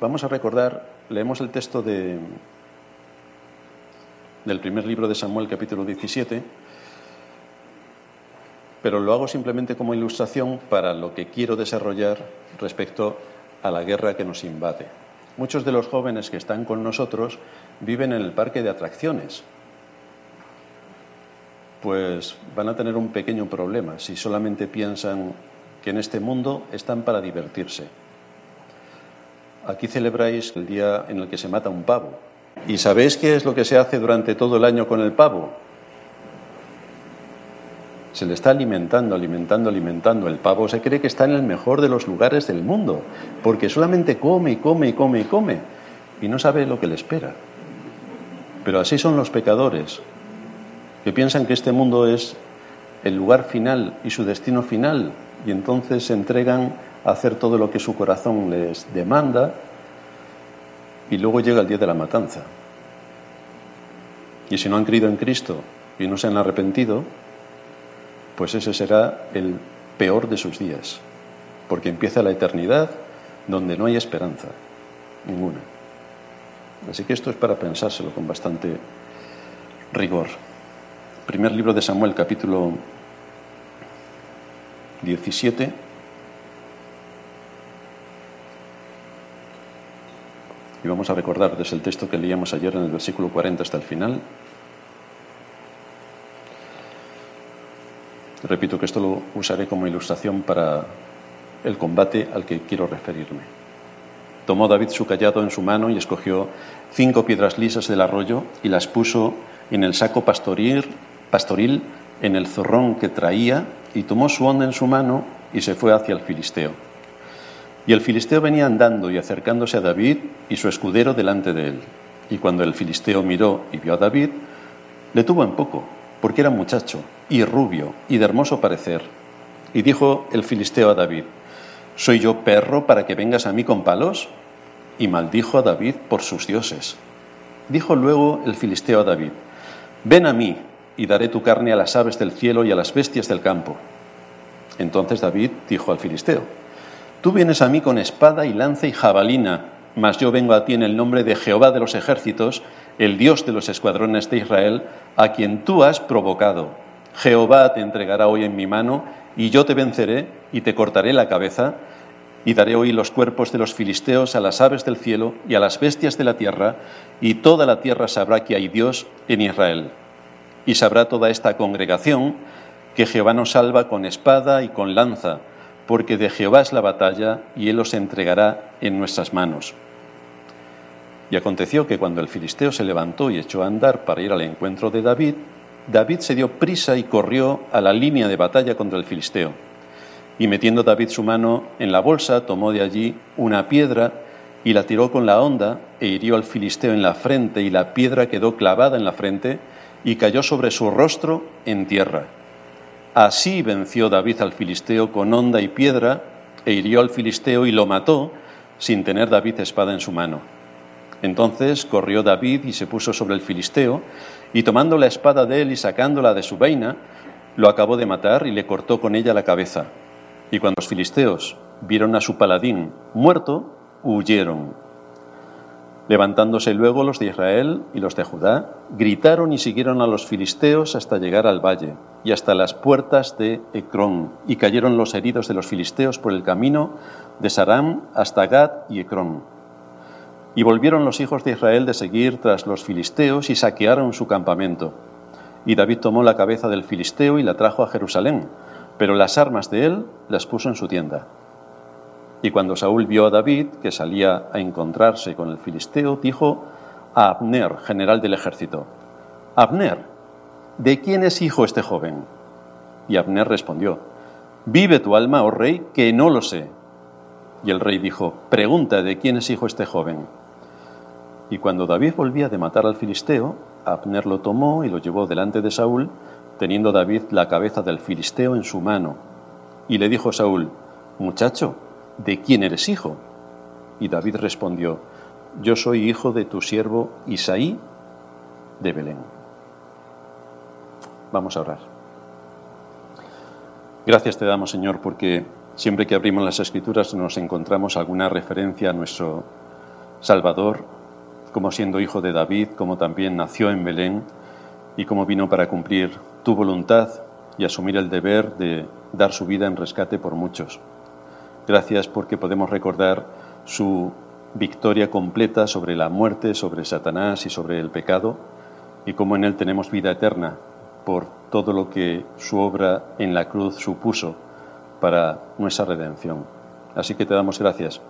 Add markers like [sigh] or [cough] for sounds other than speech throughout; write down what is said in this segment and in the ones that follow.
vamos a recordar, leemos el texto de, del primer libro de Samuel, capítulo 17, pero lo hago simplemente como ilustración para lo que quiero desarrollar respecto a la guerra que nos invade. Muchos de los jóvenes que están con nosotros viven en el parque de atracciones. Pues van a tener un pequeño problema si solamente piensan que en este mundo están para divertirse. Aquí celebráis el día en el que se mata un pavo. ¿Y sabéis qué es lo que se hace durante todo el año con el pavo? Se le está alimentando, alimentando, alimentando. El pavo se cree que está en el mejor de los lugares del mundo, porque solamente come y come y come y come, y no sabe lo que le espera. Pero así son los pecadores, que piensan que este mundo es el lugar final y su destino final, y entonces se entregan hacer todo lo que su corazón les demanda, y luego llega el día de la matanza. Y si no han creído en Cristo y no se han arrepentido, pues ese será el peor de sus días, porque empieza la eternidad donde no hay esperanza, ninguna. Así que esto es para pensárselo con bastante rigor. Primer libro de Samuel, capítulo 17. Y vamos a recordar desde el texto que leíamos ayer en el versículo 40 hasta el final, Repito que esto lo usaré como ilustración para el combate al que quiero referirme. Tomó David su callado en su mano y escogió cinco piedras lisas del arroyo y las puso en el saco pastoril, pastoril en el zorrón que traía y tomó su onda en su mano y se fue hacia el filisteo. Y el filisteo venía andando y acercándose a David y su escudero delante de él. Y cuando el filisteo miró y vio a David, le tuvo en poco porque era muchacho y rubio y de hermoso parecer. Y dijo el filisteo a David, ¿soy yo perro para que vengas a mí con palos? Y maldijo a David por sus dioses. Dijo luego el filisteo a David, ven a mí y daré tu carne a las aves del cielo y a las bestias del campo. Entonces David dijo al filisteo, tú vienes a mí con espada y lanza y jabalina, mas yo vengo a ti en el nombre de Jehová de los ejércitos, el Dios de los escuadrones de Israel, a quien tú has provocado. Jehová te entregará hoy en mi mano, y yo te venceré y te cortaré la cabeza, y daré hoy los cuerpos de los filisteos a las aves del cielo y a las bestias de la tierra, y toda la tierra sabrá que hay Dios en Israel. Y sabrá toda esta congregación que Jehová nos salva con espada y con lanza, porque de Jehová es la batalla, y él los entregará en nuestras manos. Y aconteció que cuando el filisteo se levantó y echó a andar para ir al encuentro de David, David se dio prisa y corrió a la línea de batalla contra el filisteo. Y metiendo David su mano en la bolsa, tomó de allí una piedra y la tiró con la honda e hirió al filisteo en la frente y la piedra quedó clavada en la frente y cayó sobre su rostro en tierra. Así venció David al filisteo con honda y piedra e hirió al filisteo y lo mató sin tener David espada en su mano. Entonces corrió David y se puso sobre el filisteo, y tomando la espada de él y sacándola de su vaina, lo acabó de matar y le cortó con ella la cabeza. Y cuando los filisteos vieron a su paladín muerto, huyeron. Levantándose luego los de Israel y los de Judá, gritaron y siguieron a los filisteos hasta llegar al valle y hasta las puertas de Ecrón, y cayeron los heridos de los filisteos por el camino de Saram hasta Gad y Ecrón. Y volvieron los hijos de Israel de seguir tras los filisteos y saquearon su campamento. Y David tomó la cabeza del filisteo y la trajo a Jerusalén, pero las armas de él las puso en su tienda. Y cuando Saúl vio a David, que salía a encontrarse con el filisteo, dijo a Abner, general del ejército, Abner, ¿de quién es hijo este joven? Y Abner respondió, Vive tu alma, oh rey, que no lo sé. Y el rey dijo, Pregunta de quién es hijo este joven. Y cuando David volvía de matar al filisteo, Abner lo tomó y lo llevó delante de Saúl, teniendo David la cabeza del filisteo en su mano. Y le dijo Saúl, Muchacho, ¿de quién eres hijo? Y David respondió, Yo soy hijo de tu siervo Isaí de Belén. Vamos a orar. Gracias te damos, Señor, porque siempre que abrimos las escrituras nos encontramos alguna referencia a nuestro Salvador, como siendo hijo de David, como también nació en Belén y como vino para cumplir tu voluntad y asumir el deber de dar su vida en rescate por muchos. Gracias porque podemos recordar su victoria completa sobre la muerte, sobre Satanás y sobre el pecado, y cómo en él tenemos vida eterna por todo lo que su obra en la cruz supuso para nuestra redención. Así que te damos gracias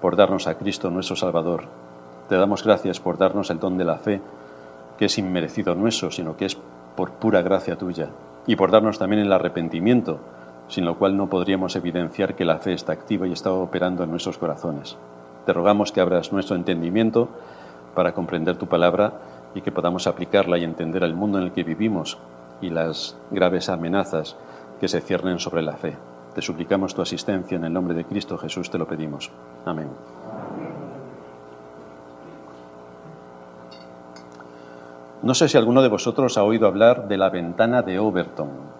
por darnos a Cristo nuestro Salvador. Te damos gracias por darnos el don de la fe, que es inmerecido nuestro, sino que es por pura gracia tuya, y por darnos también el arrepentimiento, sin lo cual no podríamos evidenciar que la fe está activa y está operando en nuestros corazones. Te rogamos que abras nuestro entendimiento para comprender tu palabra y que podamos aplicarla y entender el mundo en el que vivimos y las graves amenazas que se ciernen sobre la fe. Te suplicamos tu asistencia en el nombre de Cristo Jesús, te lo pedimos. Amén. No sé si alguno de vosotros ha oído hablar de la ventana de Overton.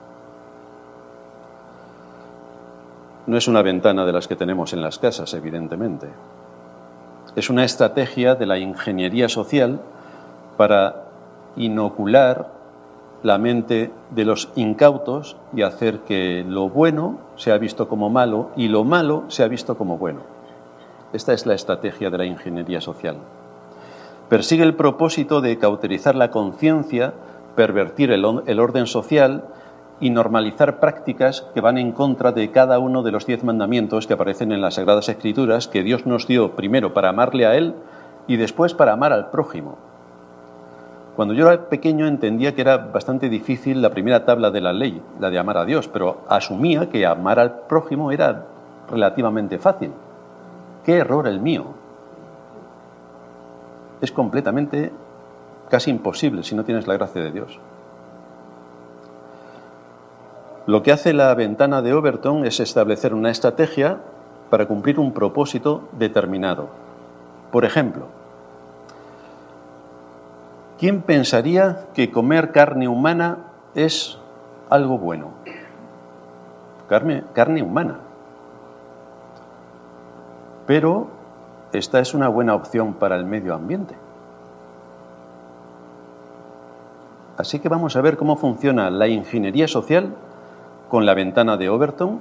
No es una ventana de las que tenemos en las casas, evidentemente. Es una estrategia de la ingeniería social para inocular la mente de los incautos y hacer que lo bueno sea visto como malo y lo malo sea visto como bueno. Esta es la estrategia de la ingeniería social. Persigue el propósito de cauterizar la conciencia, pervertir el, orden social y normalizar prácticas que van en contra de cada uno de los diez mandamientos que aparecen en las Sagradas Escrituras que Dios nos dio primero para amarle a Él y después para amar al prójimo. Cuando yo era pequeño entendía que era bastante difícil la primera tabla de la ley, la de amar a Dios, pero asumía que amar al prójimo era relativamente fácil. Qué error el mío. Es completamente casi imposible si no tienes la gracia de Dios. Lo que hace la ventana de Overton es establecer una estrategia para cumplir un propósito determinado. Por ejemplo, ¿Quién pensaría que comer carne humana es algo bueno? Carne, carne humana. Pero esta es una buena opción para el medio ambiente. Así que vamos a ver cómo funciona la ingeniería social con la ventana de Overton,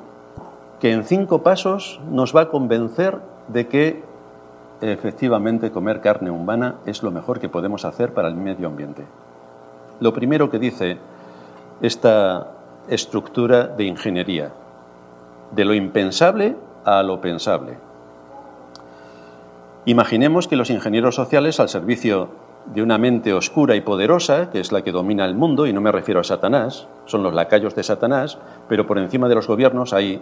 que en cinco pasos nos va a convencer de que efectivamente comer carne humana es lo mejor que podemos hacer para el medio ambiente. Lo primero que dice esta estructura de ingeniería, de lo impensable a lo pensable. Imaginemos que los ingenieros sociales, al servicio de una mente oscura y poderosa, que es la que domina el mundo, y no me refiero a Satanás, son los lacayos de Satanás, pero por encima de los gobiernos hay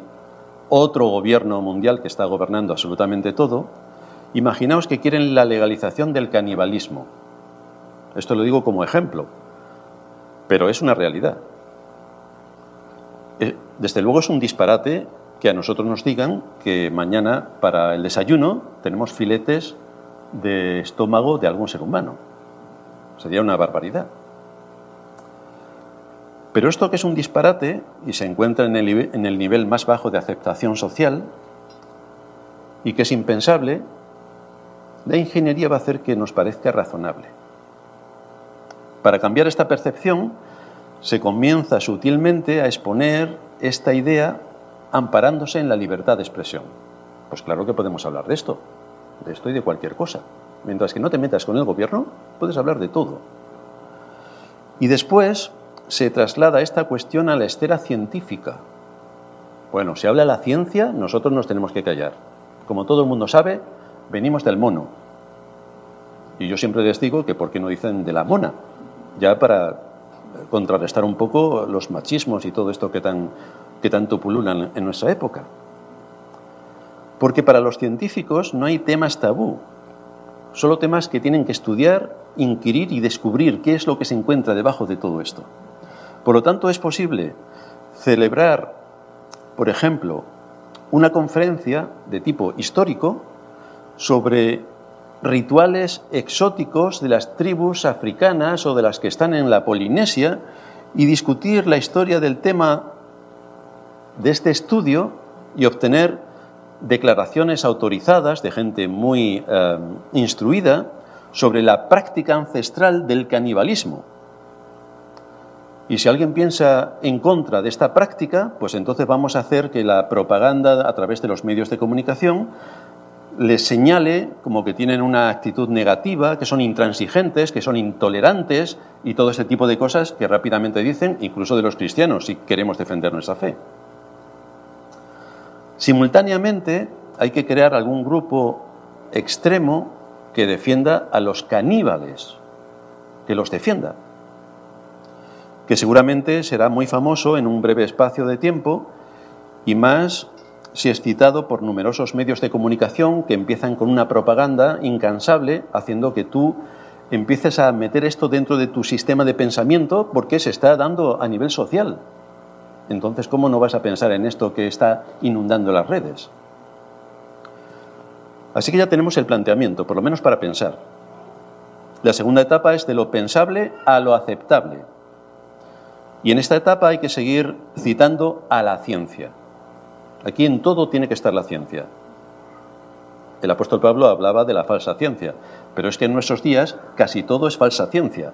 otro gobierno mundial que está gobernando absolutamente todo, Imaginaos que quieren la legalización del canibalismo. Esto lo digo como ejemplo, pero es una realidad. Eh, desde luego es un disparate que a nosotros nos digan que mañana para el desayuno tenemos filetes de estómago de algún ser humano. Sería una barbaridad. Pero esto que es un disparate y se encuentra en el, en el nivel más bajo de aceptación social y que es impensable, la ingeniería va a hacer que nos parezca razonable. Para cambiar esta percepción, se comienza sutilmente a exponer esta idea amparándose en la libertad de expresión. Pues claro que podemos hablar de esto, de esto y de cualquier cosa. Mientras que no te metas con el gobierno, puedes hablar de todo. Y después se traslada esta cuestión a la esfera científica. Bueno, si habla la ciencia, nosotros nos tenemos que callar. Como todo el mundo sabe, venimos del mono. Y yo siempre les digo que por qué no dicen de la mona, ya para contrarrestar un poco los machismos y todo esto que, tan, que tanto pululan en nuestra época. Porque para los científicos no hay temas tabú, solo temas que tienen que estudiar, inquirir y descubrir qué es lo que se encuentra debajo de todo esto. Por lo tanto, es posible celebrar, por ejemplo, una conferencia de tipo histórico sobre rituales exóticos de las tribus africanas o de las que están en la Polinesia y discutir la historia del tema de este estudio y obtener declaraciones autorizadas de gente muy eh, instruida sobre la práctica ancestral del canibalismo. Y si alguien piensa en contra de esta práctica, pues entonces vamos a hacer que la propaganda a través de los medios de comunicación les señale como que tienen una actitud negativa, que son intransigentes, que son intolerantes y todo ese tipo de cosas que rápidamente dicen, incluso de los cristianos, si queremos defender nuestra fe. Simultáneamente, hay que crear algún grupo extremo que defienda a los caníbales, que los defienda, que seguramente será muy famoso en un breve espacio de tiempo y más si es citado por numerosos medios de comunicación que empiezan con una propaganda incansable, haciendo que tú empieces a meter esto dentro de tu sistema de pensamiento porque se está dando a nivel social. Entonces, ¿cómo no vas a pensar en esto que está inundando las redes? Así que ya tenemos el planteamiento, por lo menos para pensar. La segunda etapa es de lo pensable a lo aceptable. Y en esta etapa hay que seguir citando a la ciencia. Aquí en todo tiene que estar la ciencia. El apóstol Pablo hablaba de la falsa ciencia, pero es que en nuestros días casi todo es falsa ciencia.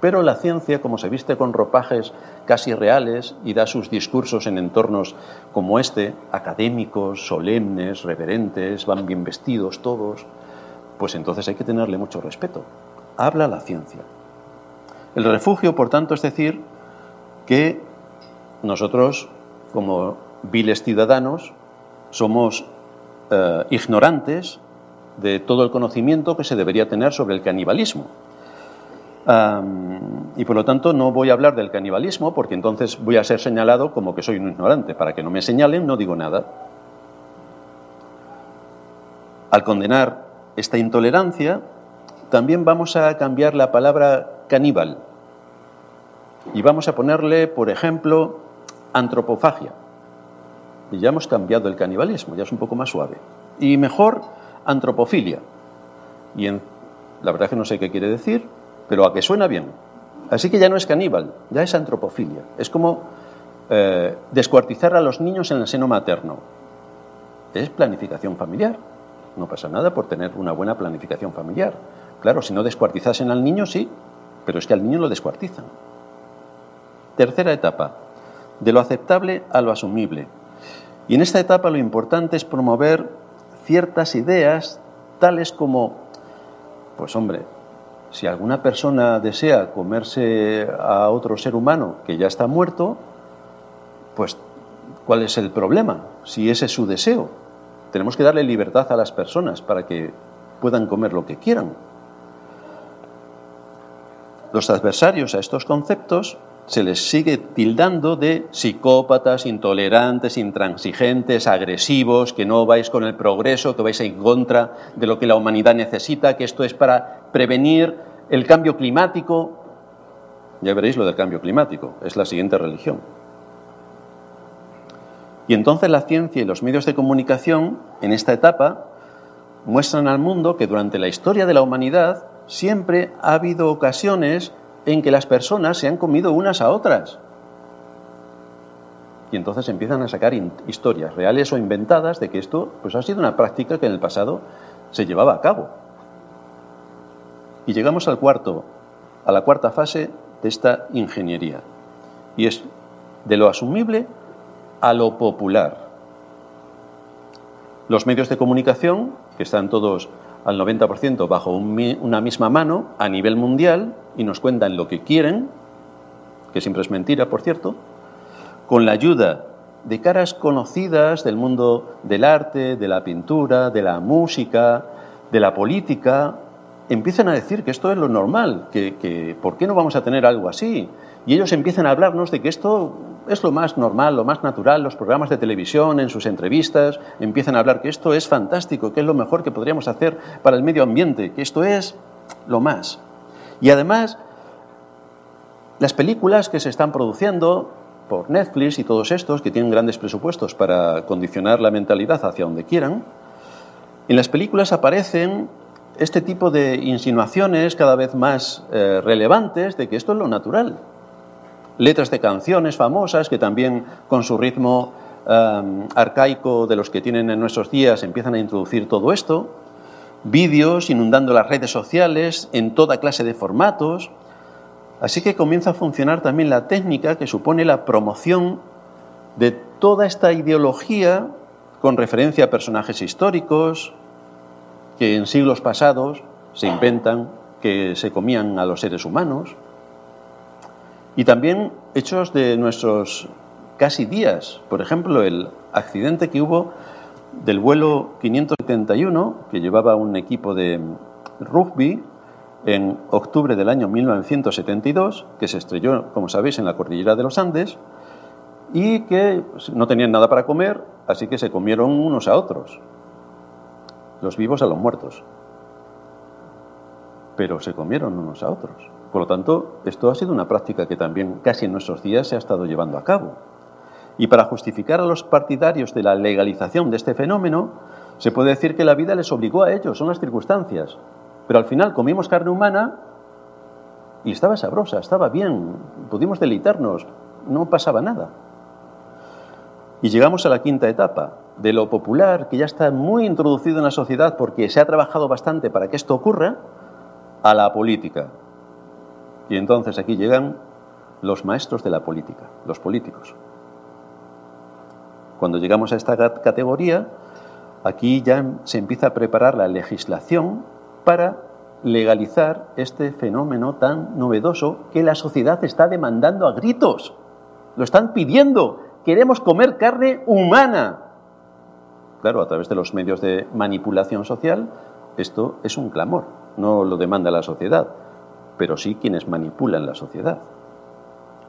Pero la ciencia, como se viste con ropajes casi reales y da sus discursos en entornos como este, académicos, solemnes, reverentes, van bien vestidos todos, pues entonces hay que tenerle mucho respeto. Habla la ciencia. El refugio, por tanto, es decir que nosotros, como viles ciudadanos, somos eh, ignorantes de todo el conocimiento que se debería tener sobre el canibalismo y por lo tanto no voy a hablar del canibalismo porque entonces voy a ser señalado como que soy un ignorante. Para que no me señalen no digo nada. Al condenar esta intolerancia, también vamos a cambiar la palabra caníbal y vamos a ponerle, por ejemplo, antropofagia. Y ya hemos cambiado el canibalismo, ya es un poco más suave. Y mejor, antropofilia. Y en, la verdad que no sé qué quiere decir, pero a que suena bien. Así que ya no es caníbal, ya es antropofilia. Es como eh, descuartizar a los niños en el seno materno. Es planificación familiar. No pasa nada por tener una buena planificación familiar. Claro, si no descuartizasen al niño, sí, pero es que al niño lo descuartizan. Tercera etapa, de lo aceptable a lo asumible. Y en esta etapa lo importante es promover ciertas ideas tales como, pues hombre, si alguna persona desea comerse a otro ser humano que ya está muerto, pues ¿cuál es el problema? Si ese es su deseo. Tenemos que darle libertad a las personas para que puedan comer lo que quieran. Los adversarios a estos conceptos se les sigue tildando de psicópatas, intolerantes, intransigentes, agresivos, que no vais con el progreso, que vais en contra de lo que la humanidad necesita, que esto es para prevenir el cambio climático. Ya veréis lo del cambio climático, es la siguiente religión. Y entonces la ciencia y los medios de comunicación, en esta etapa, muestran al mundo que durante la historia de la humanidad siempre ha habido ocasiones en que las personas se han comido unas a otras. Y entonces empiezan a sacar historias reales o inventadas de que esto pues, ha sido una práctica que en el pasado se llevaba a cabo. Y llegamos al cuarto, a la cuarta fase de esta ingeniería. Y es de lo asumible a lo popular. Los medios de comunicación, que están todos al 90% bajo una misma mano a nivel mundial y nos cuentan lo que quieren, que siempre es mentira, por cierto, con la ayuda de caras conocidas del mundo del arte, de la pintura, de la música, de la política, empiezan a decir que esto es lo normal, que, que, ¿por qué no vamos a tener algo así? Y ellos empiezan a hablarnos de que esto es lo más normal, lo más natural, los programas de televisión, en sus entrevistas, empiezan a hablar que esto es fantástico, que es lo mejor que podríamos hacer para el medio ambiente, que esto es lo más. Y además, las películas que se están produciendo por Netflix y todos estos, que tienen grandes presupuestos para condicionar la mentalidad hacia donde quieran, en las películas aparecen este tipo de insinuaciones cada vez más eh, relevantes de que esto es lo natural. Letras de canciones famosas que también con su ritmo arcaico de los que tienen en nuestros días empiezan a introducir todo esto, vídeos inundando las redes sociales en toda clase de formatos, así que comienza a funcionar también la técnica que supone la promoción de toda esta ideología con referencia a personajes históricos que en siglos pasados se inventan que se comían a los seres humanos, y también hechos de nuestros casi días. Por ejemplo, el accidente que hubo del vuelo 571, que llevaba un equipo de rugby en octubre del año 1972, que se estrelló, como sabéis, en la cordillera de los Andes, y que no tenían nada para comer, así que se comieron unos a otros, los vivos a los muertos. Pero se comieron unos a otros. Por lo tanto, esto ha sido una práctica que también casi en nuestros días se ha estado llevando a cabo. Y para justificar a los partidarios de la legalización de este fenómeno, se puede decir que la vida les obligó a ellos, son las circunstancias. Pero al final comimos carne humana y estaba sabrosa, estaba bien, pudimos deleitarnos, no pasaba nada. Y llegamos a la quinta etapa, de lo popular, que ya está muy introducido en la sociedad porque se ha trabajado bastante para que esto ocurra, a la política. Y entonces aquí llegan los maestros de la política, los políticos. Cuando llegamos a esta categoría, aquí ya se empieza a preparar la legislación para legalizar este fenómeno tan novedoso que la sociedad está demandando a gritos. Lo están pidiendo. Queremos comer carne humana. Claro, a través de los medios de manipulación social, esto es un clamor. No lo demanda la sociedad, pero sí quienes manipulan la sociedad.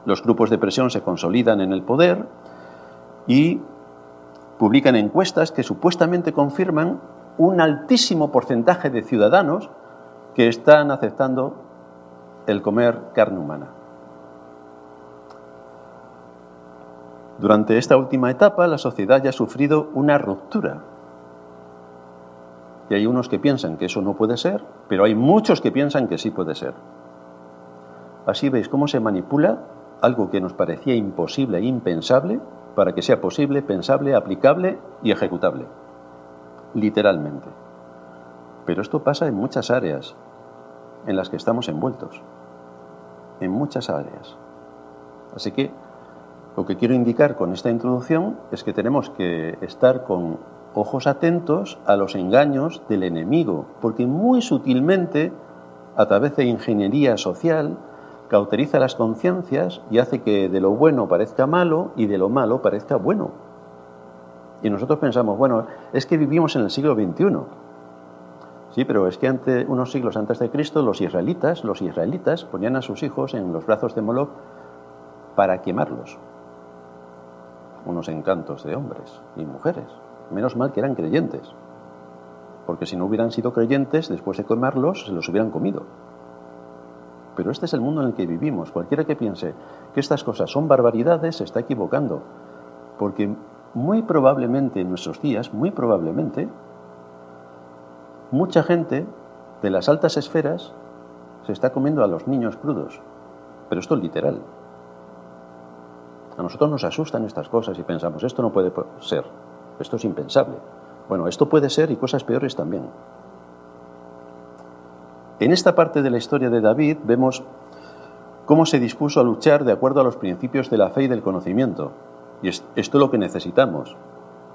Los grupos de presión se consolidan en el poder y publican encuestas que supuestamente confirman un altísimo porcentaje de ciudadanos que están aceptando el comer carne humana. Durante esta última etapa, la sociedad ya ha sufrido una ruptura. Y hay unos que piensan que eso no puede ser, pero hay muchos que piensan que sí puede ser. Así veis cómo se manipula algo que nos parecía imposible e impensable para que sea posible, pensable, aplicable y ejecutable. Literalmente. Pero esto pasa en muchas áreas en las que estamos envueltos. En muchas áreas. Así que lo que quiero indicar con esta introducción es que tenemos que estar con ojos atentos a los engaños del enemigo, porque muy sutilmente, a través de ingeniería social, cauteriza las conciencias y hace que de lo bueno parezca malo y de lo malo parezca bueno. Y nosotros pensamos, bueno, es que vivimos en el siglo XXI. Sí, pero es que ante, unos siglos antes de Cristo los israelitas, los israelitas ponían a sus hijos en los brazos de Moloch para quemarlos. Unos encantos de hombres y mujeres. Menos mal que eran creyentes. Porque si no hubieran sido creyentes, después de quemarlos, se los hubieran comido. Pero este es el mundo en el que vivimos. Cualquiera que piense que estas cosas son barbaridades se está equivocando. Porque muy probablemente en nuestros días, muy probablemente, mucha gente de las altas esferas se está comiendo a los niños crudos. Pero esto es literal. A nosotros nos asustan estas cosas y pensamos, esto no puede ser, esto es impensable. Bueno, esto puede ser y cosas peores también. En esta parte de la historia de David vemos cómo se dispuso a luchar de acuerdo a los principios de la fe y del conocimiento. Y esto es lo que necesitamos.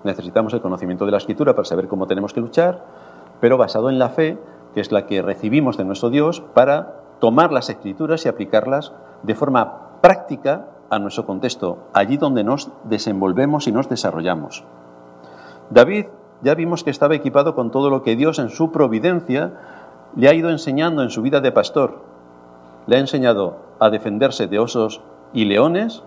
Necesitamos el conocimiento de la escritura para saber cómo tenemos que luchar, pero basado en la fe, que es la que recibimos de nuestro Dios, para tomar las escrituras y aplicarlas de forma práctica a nuestro contexto, allí donde nos desenvolvemos y nos desarrollamos. David ya vimos que estaba equipado con todo lo que Dios en su providencia le ha ido enseñando en su vida de pastor. Le ha enseñado a defenderse de osos y leones,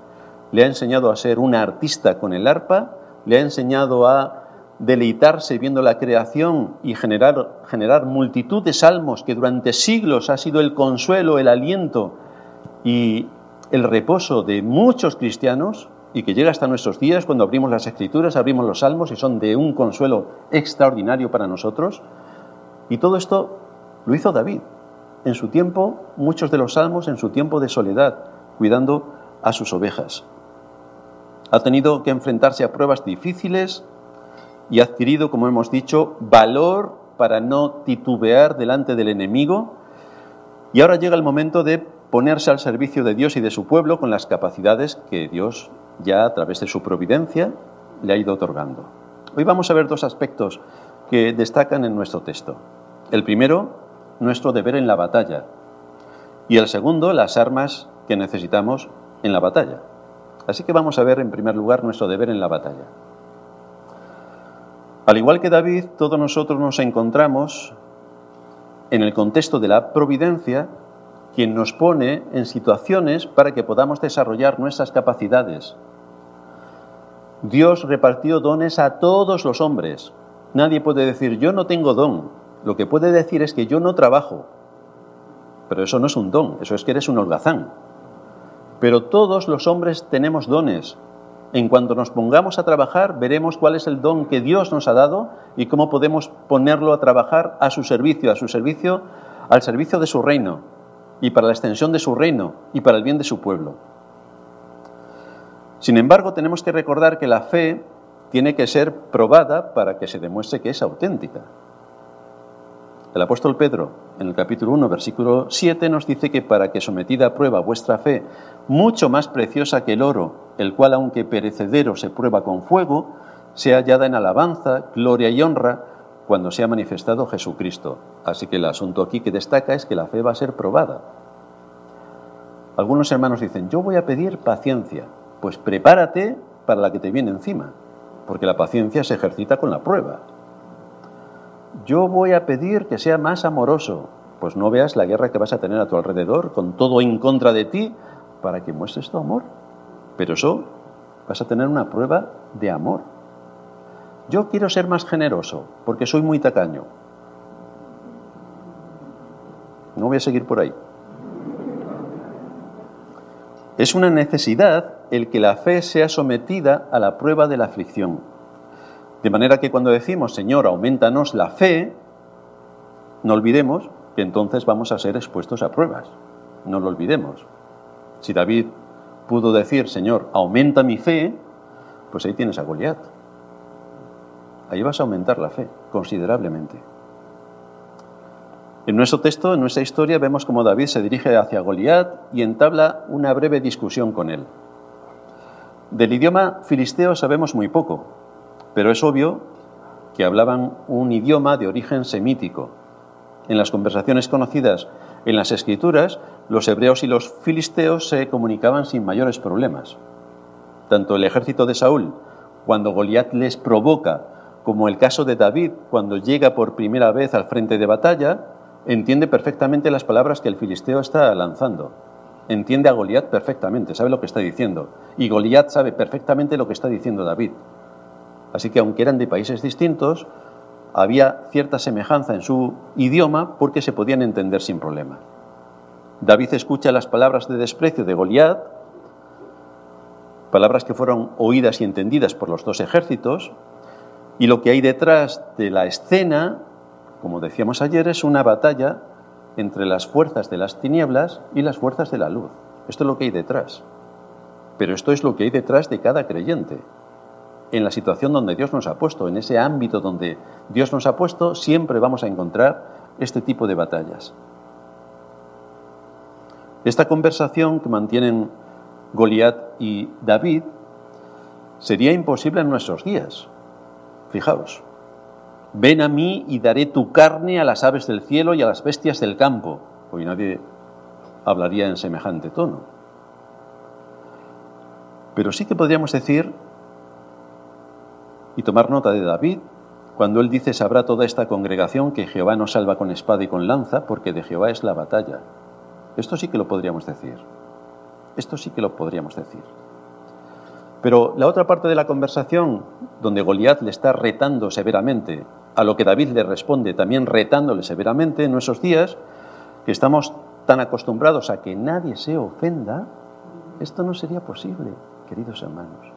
le ha enseñado a ser un artista con el arpa, le ha enseñado a deleitarse viendo la creación y generar, generar multitud de salmos que durante siglos ha sido el consuelo, el aliento y el reposo de muchos cristianos y que llega hasta nuestros días cuando abrimos las escrituras, abrimos los salmos y son de un consuelo extraordinario para nosotros. Y todo esto lo hizo David. En su tiempo, muchos de los salmos en su tiempo de soledad, cuidando a sus ovejas. Ha tenido que enfrentarse a pruebas difíciles y ha adquirido, como hemos dicho, valor para no titubear delante del enemigo. Y ahora llega el momento de ponerse al servicio de Dios y de su pueblo con las capacidades que Dios ya a través de su providencia le ha ido otorgando. Hoy vamos a ver dos aspectos que destacan en nuestro texto. El primero, nuestro deber en la batalla. Y el segundo, las armas que necesitamos en la batalla. Así que vamos a ver en primer lugar nuestro deber en la batalla. Al igual que David, todos nosotros nos encontramos en el contexto de la providencia, quien nos pone en situaciones para que podamos desarrollar nuestras capacidades. Dios repartió dones a todos los hombres. Nadie puede decir, yo no tengo don. Lo que puede decir es que yo no trabajo. Pero eso no es un don, eso es que eres un holgazán. Pero todos los hombres tenemos dones. En cuanto nos pongamos a trabajar, veremos cuál es el don que Dios nos ha dado y cómo podemos ponerlo a trabajar a su servicio, a su servicio, al servicio de su reino y para la extensión de su reino y para el bien de su pueblo. Sin embargo, tenemos que recordar que la fe tiene que ser probada para que se demuestre que es auténtica. El apóstol Pedro, en el capítulo 1, versículo 7, nos dice que para que sometida a prueba vuestra fe, mucho más preciosa que el oro, el cual aunque perecedero se prueba con fuego, sea hallada en alabanza, gloria y honra cuando sea manifestado Jesucristo. Así que el asunto aquí que destaca es que la fe va a ser probada. Algunos hermanos dicen, yo voy a pedir paciencia. Pues prepárate para la que te viene encima, porque la paciencia se ejercita con la prueba. Yo voy a pedir que sea más amoroso, pues no veas la guerra que vas a tener a tu alrededor, con todo en contra de ti, para que muestres tu amor. Pero eso vas a tener una prueba de amor. Yo quiero ser más generoso, porque soy muy tacaño. No voy a seguir por ahí. Es una necesidad el que la fe sea sometida a la prueba de la aflicción. De manera que cuando decimos, Señor, aumentanos la fe, no olvidemos que entonces vamos a ser expuestos a pruebas. No lo olvidemos. Si David pudo decir, Señor, aumenta mi fe, pues ahí tienes a Goliat. Ahí vas a aumentar la fe considerablemente. En nuestro texto, en nuestra historia, vemos cómo David se dirige hacia Goliat y entabla una breve discusión con él. Del idioma filisteo sabemos muy poco, pero es obvio que hablaban un idioma de origen semítico. En las conversaciones conocidas en las escrituras, los hebreos y los filisteos se comunicaban sin mayores problemas. Tanto el ejército de Saúl, cuando Goliat les provoca, como el caso de David, cuando llega por primera vez al frente de batalla, entiende perfectamente las palabras que el filisteo está lanzando entiende a Goliat perfectamente, sabe lo que está diciendo. Y Goliat sabe perfectamente lo que está diciendo David. Así que aunque eran de países distintos, había cierta semejanza en su idioma porque se podían entender sin problema. David escucha las palabras de desprecio de Goliat, palabras que fueron oídas y entendidas por los dos ejércitos, y lo que hay detrás de la escena, como decíamos ayer, es una batalla entre las fuerzas de las tinieblas y las fuerzas de la luz. Esto es lo que hay detrás. Pero esto es lo que hay detrás de cada creyente. En la situación donde Dios nos ha puesto, en ese ámbito donde Dios nos ha puesto, siempre vamos a encontrar este tipo de batallas. Esta conversación que mantienen Goliat y David sería imposible en nuestros días. Fijaos, Ven a mí y daré tu carne a las aves del cielo y a las bestias del campo. Hoy nadie hablaría en semejante tono. Pero sí que podríamos decir y tomar nota de David cuando él dice, sabrá toda esta congregación que Jehová no salva con espada y con lanza, porque de Jehová es la batalla. Esto sí que lo podríamos decir. Esto sí que lo podríamos decir. Pero la otra parte de la conversación, donde Goliat le está retando severamente, a lo que David le responde también retándole severamente en nuestros días, que estamos tan acostumbrados a que nadie se ofenda, esto no sería posible, queridos hermanos.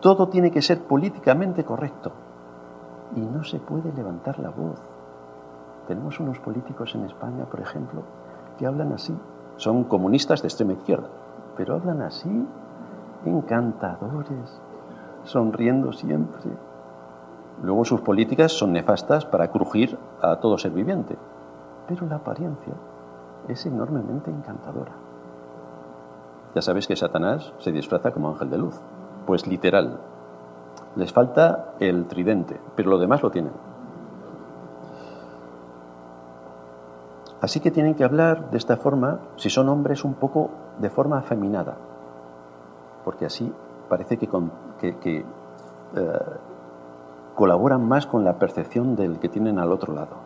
Todo tiene que ser políticamente correcto y no se puede levantar la voz. Tenemos unos políticos en España, por ejemplo, que hablan así. Son comunistas de extrema izquierda, pero hablan así encantadores, sonriendo siempre. Luego sus políticas son nefastas para crujir a todo ser viviente, pero la apariencia es enormemente encantadora. Ya sabéis que Satanás se disfraza como ángel de luz, pues literal. Les falta el tridente, pero lo demás lo tienen. Así que tienen que hablar de esta forma, si son hombres, un poco de forma afeminada, porque así parece que, eh, colaboran más con la percepción del que tienen al otro lado.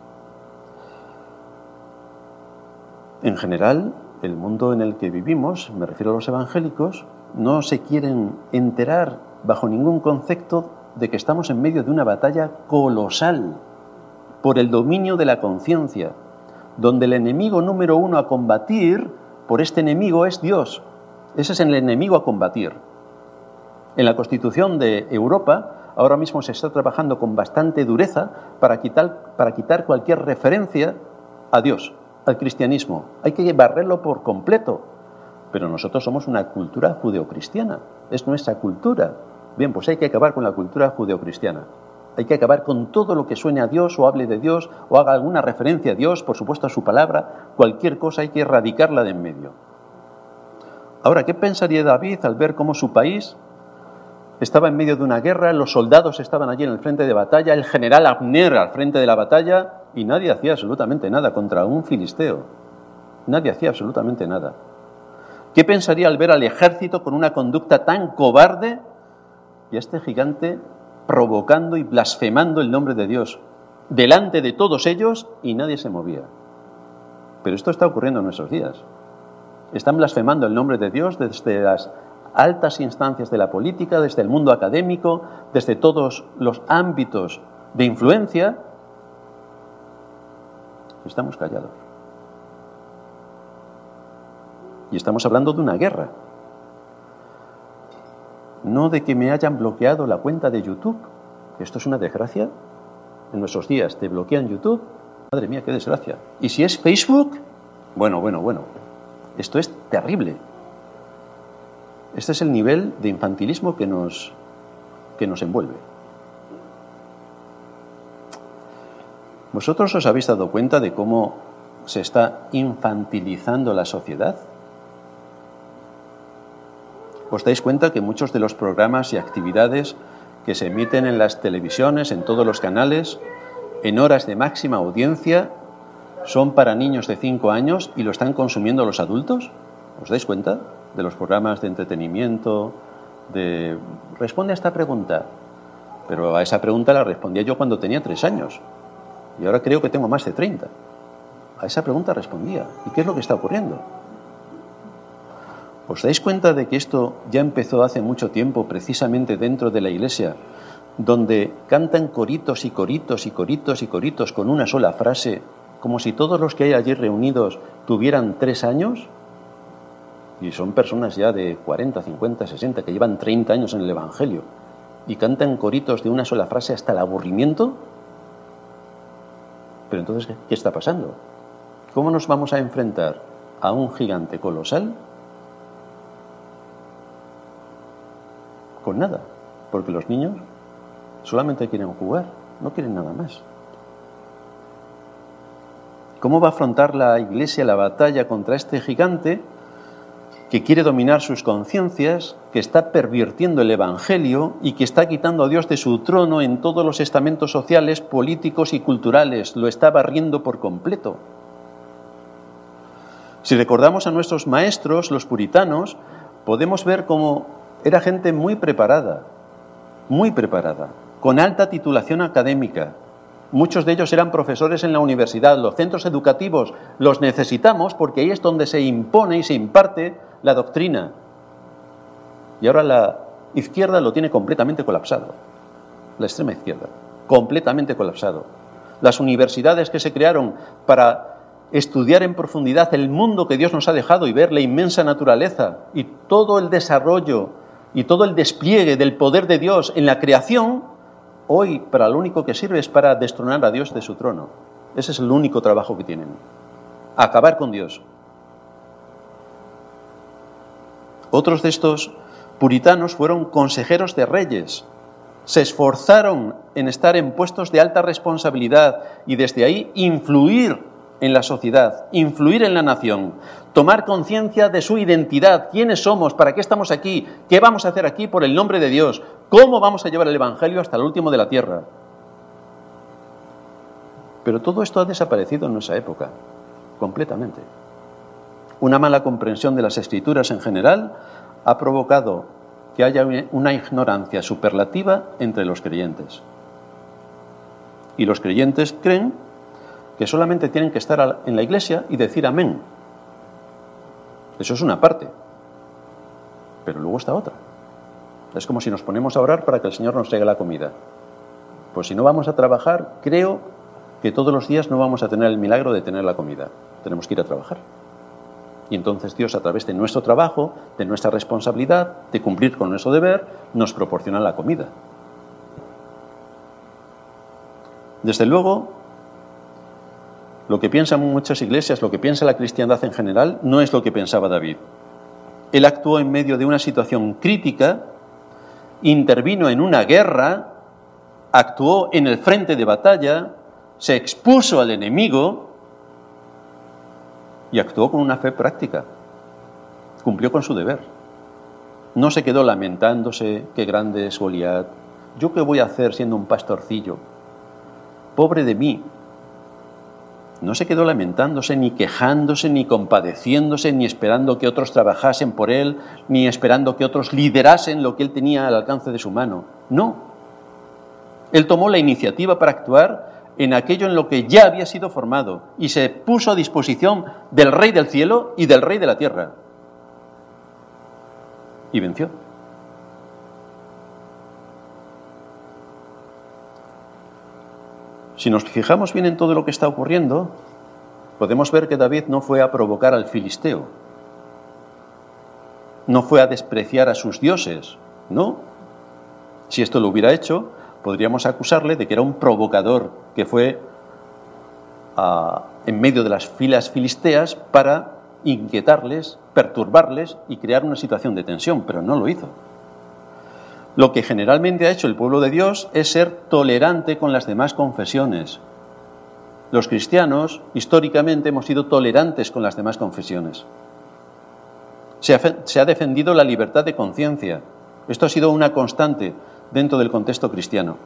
En general, el mundo en el que vivimos, me refiero a los evangélicos, no se quieren enterar bajo ningún concepto de que estamos en medio de una batalla colosal por el dominio de la conciencia, donde el enemigo número uno a combatir por este enemigo es Dios. Ese es el enemigo a combatir. En la Constitución de Europa ahora mismo se está trabajando con bastante dureza para quitar, para quitar cualquier referencia a Dios, al cristianismo. Hay que barrerlo por completo. Pero nosotros somos una cultura judeocristiana, es nuestra cultura. Bien, pues hay que acabar con la cultura judeocristiana. Hay que acabar con todo lo que suene a Dios o hable de Dios o haga alguna referencia a Dios, por supuesto a su palabra, cualquier cosa hay que erradicarla de en medio. Ahora, ¿qué pensaría David al ver cómo su país estaba en medio de una guerra, los soldados estaban allí en el frente de batalla, el general Abner al frente de la batalla y nadie hacía absolutamente nada contra un filisteo? Nadie hacía absolutamente nada. ¿Qué pensaría al ver al ejército con una conducta tan cobarde y a este gigante provocando y blasfemando el nombre de Dios delante de todos ellos y nadie se movía. Pero esto está ocurriendo en nuestros días. Están blasfemando el nombre de Dios desde las altas instancias de la política, desde el mundo académico, desde todos los ámbitos de influencia. Estamos callados. Y estamos hablando de una guerra no de que me hayan bloqueado la cuenta de YouTube. Esto es una desgracia. En nuestros días te bloquean YouTube. Madre mía, qué desgracia. Y si es Facebook, bueno, bueno, bueno. Esto es terrible. Este es el nivel de infantilismo que nos, que nos envuelve. ¿Vosotros os habéis dado cuenta de cómo se está infantilizando la sociedad? os dais cuenta que muchos de los programas y actividades que se emiten en las televisiones, en todos los canales, en horas de máxima audiencia, son para niños de 5 años y lo están consumiendo los adultos? ¿Os dais cuenta de los programas de entretenimiento? De... Responde a esta pregunta. Pero a esa pregunta la respondía yo cuando tenía 3 años. Y ahora creo que tengo más de 30. A esa pregunta respondía. ¿Y qué es lo que está ocurriendo? ¿Os dais cuenta de que esto ya empezó hace mucho tiempo precisamente dentro de la iglesia, donde cantan coritos y coritos y coritos y coritos con una sola frase, como si todos los que hay allí reunidos tuvieran tres años? Y son personas ya de 40, 50, 60 que llevan 30 años en el Evangelio y cantan coritos de una sola frase hasta el aburrimiento. Pero entonces, ¿qué está pasando? ¿Cómo nos vamos a enfrentar a un gigante colosal con nada, porque los niños solamente quieren jugar, no quieren nada más. ¿Cómo va a afrontar la Iglesia la batalla contra este gigante que quiere dominar sus conciencias, que está pervirtiendo el Evangelio y que está quitando a Dios de su trono en todos los estamentos sociales, políticos y culturales? Lo está barriendo por completo. Si recordamos a nuestros maestros, los puritanos, podemos ver cómo era gente muy preparada, muy preparada, con alta titulación académica. Muchos de ellos eran profesores en la universidad. Los centros educativos los necesitamos porque ahí es donde se impone y se imparte la doctrina. Y ahora la izquierda lo tiene completamente colapsado. La extrema izquierda, completamente colapsado. Las universidades que se crearon para estudiar en profundidad el mundo que Dios nos ha dejado y ver la inmensa naturaleza y todo el desarrollo y todo el despliegue del poder de Dios en la creación, hoy para lo único que sirve es para destronar a Dios de su trono. Ese es el único trabajo que tienen. Acabar con Dios. Otros de estos puritanos fueron consejeros de reyes, se esforzaron en estar en puestos de alta responsabilidad y desde ahí influir en la sociedad, influir en la nación, tomar conciencia de su identidad, quiénes somos, para qué estamos aquí, qué vamos a hacer aquí por el nombre de Dios, cómo vamos a llevar el Evangelio hasta el último de la tierra. Pero todo esto ha desaparecido en esa época, completamente. Una mala comprensión de las escrituras en general ha provocado que haya una ignorancia superlativa entre los creyentes. Y los creyentes creen que solamente tienen que estar en la iglesia y decir amén. Eso es una parte. Pero luego está otra. Es como si nos ponemos a orar para que el Señor nos traiga la comida. Pues si no vamos a trabajar, creo que todos los días no vamos a tener el milagro de tener la comida. Tenemos que ir a trabajar. Y entonces Dios, a través de nuestro trabajo, de nuestra responsabilidad, de cumplir con nuestro deber, nos proporciona la comida. Desde luego, lo que piensan muchas iglesias, lo que piensa la cristiandad en general, no es lo que pensaba David. Él actuó en medio de una situación crítica, intervino en una guerra, actuó en el frente de batalla, se expuso al enemigo y actuó con una fe práctica. Cumplió con su deber. No se quedó lamentándose, qué grande es Goliat. ¿Yo qué voy a hacer siendo un pastorcillo? Pobre de mí. No se quedó lamentándose, ni quejándose, ni compadeciéndose, ni esperando que otros trabajasen por él, ni esperando que otros liderasen lo que él tenía al alcance de su mano. No. Él tomó la iniciativa para actuar en aquello en lo que ya había sido formado y se puso a disposición del Rey del cielo y del Rey de la tierra. Y venció. Si nos fijamos bien en todo lo que está ocurriendo, podemos ver que David no fue a provocar al filisteo, no fue a despreciar a sus dioses, no. Si esto lo hubiera hecho, podríamos acusarle de que era un provocador que fue ah, en medio de las filas filisteas para inquietarles, perturbarles y crear una situación de tensión, pero no lo hizo. Lo que generalmente ha hecho el pueblo de Dios es ser tolerante con las demás confesiones. Los cristianos históricamente hemos sido tolerantes con las demás confesiones. Se ha, se ha defendido la libertad de conciencia. Esto ha sido una constante dentro del contexto cristiano.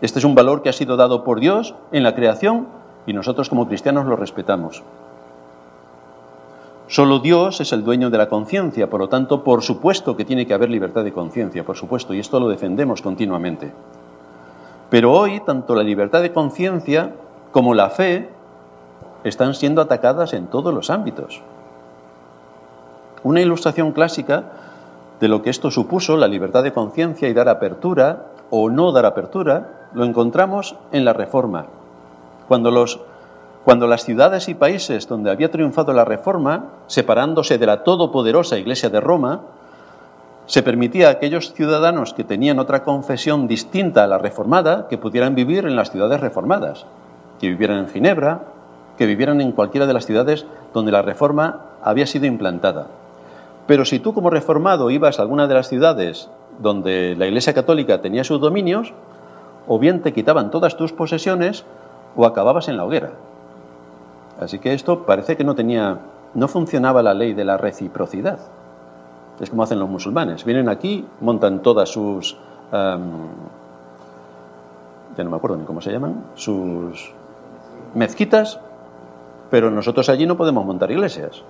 Este es un valor que ha sido dado por Dios en la creación y nosotros como cristianos lo respetamos. Solo Dios es el dueño de la conciencia, por lo tanto, por supuesto que tiene que haber libertad de conciencia, por supuesto, y esto lo defendemos continuamente. Pero hoy, tanto la libertad de conciencia como la fe están siendo atacadas en todos los ámbitos. Una ilustración clásica de lo que esto supuso, la libertad de conciencia y dar apertura o no dar apertura, lo encontramos en la Reforma. Cuando, los, cuando las ciudades y países donde había triunfado la Reforma, separándose de la todopoderosa Iglesia de Roma, se permitía a aquellos ciudadanos que tenían otra confesión distinta a la reformada que pudieran vivir en las ciudades reformadas, que vivieran en Ginebra, que vivieran en cualquiera de las ciudades donde la reforma había sido implantada. Pero si tú como reformado ibas a alguna de las ciudades donde la Iglesia Católica tenía sus dominios, o bien te quitaban todas tus posesiones o acababas en la hoguera. Así que esto parece que no tenía, no funcionaba la ley de la reciprocidad. Es como hacen los musulmanes. Vienen aquí, montan todas sus, ya no me acuerdo ni cómo se llaman, sus mezquitas, pero nosotros allí no podemos montar iglesias.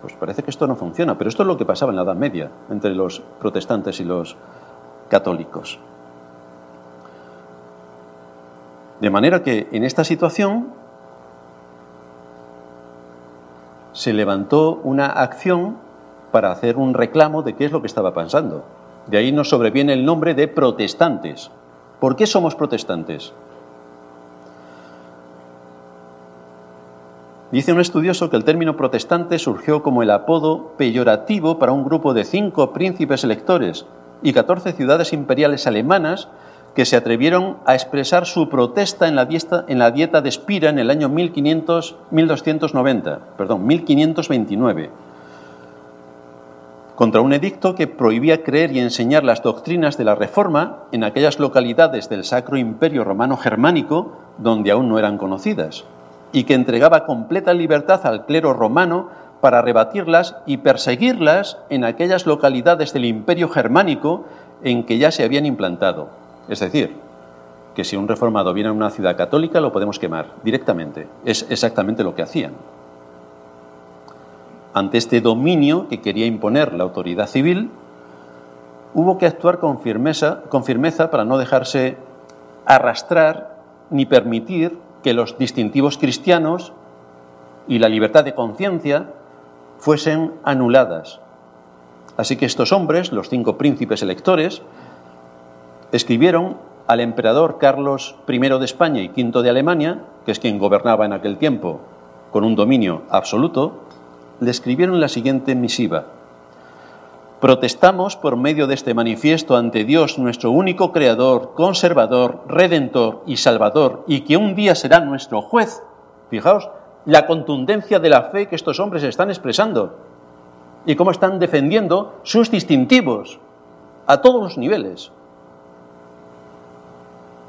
Pues parece que esto no funciona, pero esto es lo que pasaba en la Edad Media entre los protestantes y los católicos. De manera que en esta situación se levantó una acción para hacer un reclamo de qué es lo que estaba pasando. De ahí nos sobreviene el nombre de protestantes. ¿Por qué somos protestantes? Dice un estudioso que el término protestante surgió como el apodo peyorativo para un grupo de cinco príncipes electores y catorce ciudades imperiales alemanas que se atrevieron a expresar su protesta en la dieta, en la dieta de Spira en el año 1500, 1290, perdón, 1529. contra un edicto que prohibía creer y enseñar las doctrinas de la Reforma en aquellas localidades del Sacro Imperio Romano Germánico donde aún no eran conocidas, y que entregaba completa libertad al clero romano para rebatirlas y perseguirlas en aquellas localidades del Imperio Germánico en que ya se habían implantado. Es decir, que si un reformado viene a una ciudad católica lo podemos quemar directamente. Es exactamente lo que hacían ante este dominio que quería imponer la autoridad civil, hubo que actuar con firmeza, con firmeza para no dejarse arrastrar ni permitir que los distintivos cristianos y la libertad de conciencia fuesen anuladas. Así que estos hombres, los cinco príncipes electores, escribieron al emperador Carlos I de España y V de Alemania, que es quien gobernaba en aquel tiempo con un dominio absoluto, le escribieron la siguiente misiva. Protestamos por medio de este manifiesto ante Dios, nuestro único Creador, conservador, redentor y salvador, y que un día será nuestro juez. Fijaos la contundencia de la fe que estos hombres están expresando y cómo están defendiendo sus distintivos a todos los niveles.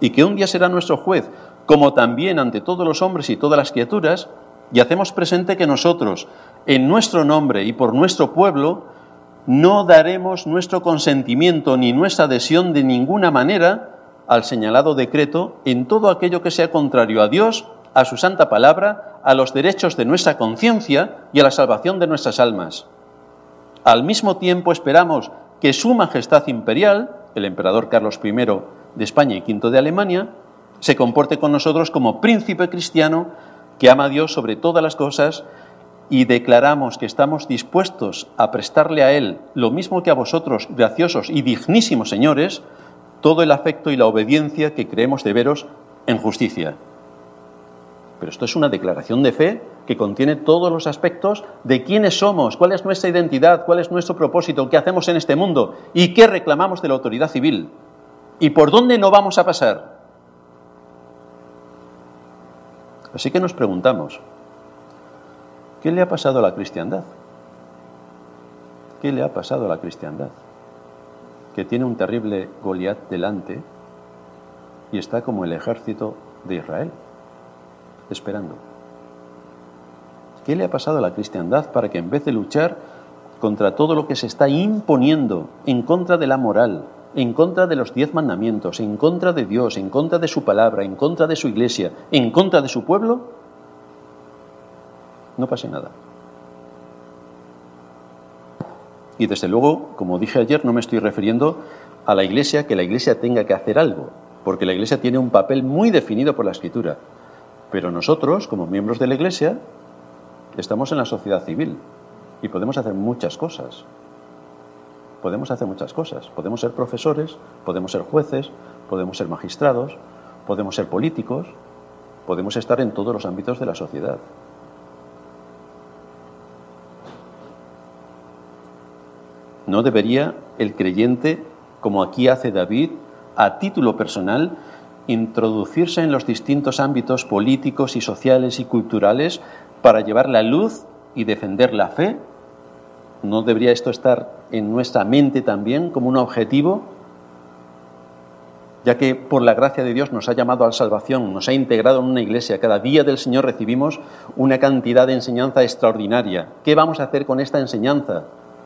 Y que un día será nuestro juez, como también ante todos los hombres y todas las criaturas, y hacemos presente que nosotros, en nuestro nombre y por nuestro pueblo, no daremos nuestro consentimiento ni nuestra adhesión de ninguna manera al señalado decreto en todo aquello que sea contrario a Dios, a su santa palabra, a los derechos de nuestra conciencia y a la salvación de nuestras almas. Al mismo tiempo esperamos que Su Majestad Imperial, el emperador Carlos I de España y V de Alemania, se comporte con nosotros como príncipe cristiano que ama a Dios sobre todas las cosas y declaramos que estamos dispuestos a prestarle a Él lo mismo que a vosotros, graciosos y dignísimos señores, todo el afecto y la obediencia que creemos deberos en justicia. Pero esto es una declaración de fe que contiene todos los aspectos de quiénes somos, cuál es nuestra identidad, cuál es nuestro propósito, qué hacemos en este mundo y qué reclamamos de la autoridad civil y por dónde no vamos a pasar. Así que nos preguntamos, ¿Qué le ha pasado a la cristiandad? ¿Qué le ha pasado a la cristiandad? Que tiene un terrible Goliat delante y está como el ejército de Israel, esperando. ¿Qué le ha pasado a la cristiandad para que en vez de luchar contra todo lo que se está imponiendo en contra de la moral, en contra de los diez mandamientos, en contra de Dios, en contra de su palabra, en contra de su iglesia, en contra de su pueblo, no pase nada. Y desde luego, como dije ayer, no me estoy refiriendo a la Iglesia que la Iglesia tenga que hacer algo, porque la Iglesia tiene un papel muy definido por la Escritura. Pero nosotros, como miembros de la Iglesia, estamos en la sociedad civil y podemos hacer muchas cosas. Podemos hacer muchas cosas. Podemos ser profesores, podemos ser jueces, podemos ser magistrados, podemos ser políticos, podemos estar en todos los ámbitos de la sociedad. ¿No debería el creyente, como aquí hace David, a título personal, introducirse en los distintos ámbitos políticos y sociales y culturales para llevar la luz y defender la fe? ¿No debería esto estar en nuestra mente también como un objetivo? Ya que por la gracia de Dios nos ha llamado a la salvación, nos ha integrado en una iglesia, cada día del Señor recibimos una cantidad de enseñanza extraordinaria. ¿Qué vamos a hacer con esta enseñanza?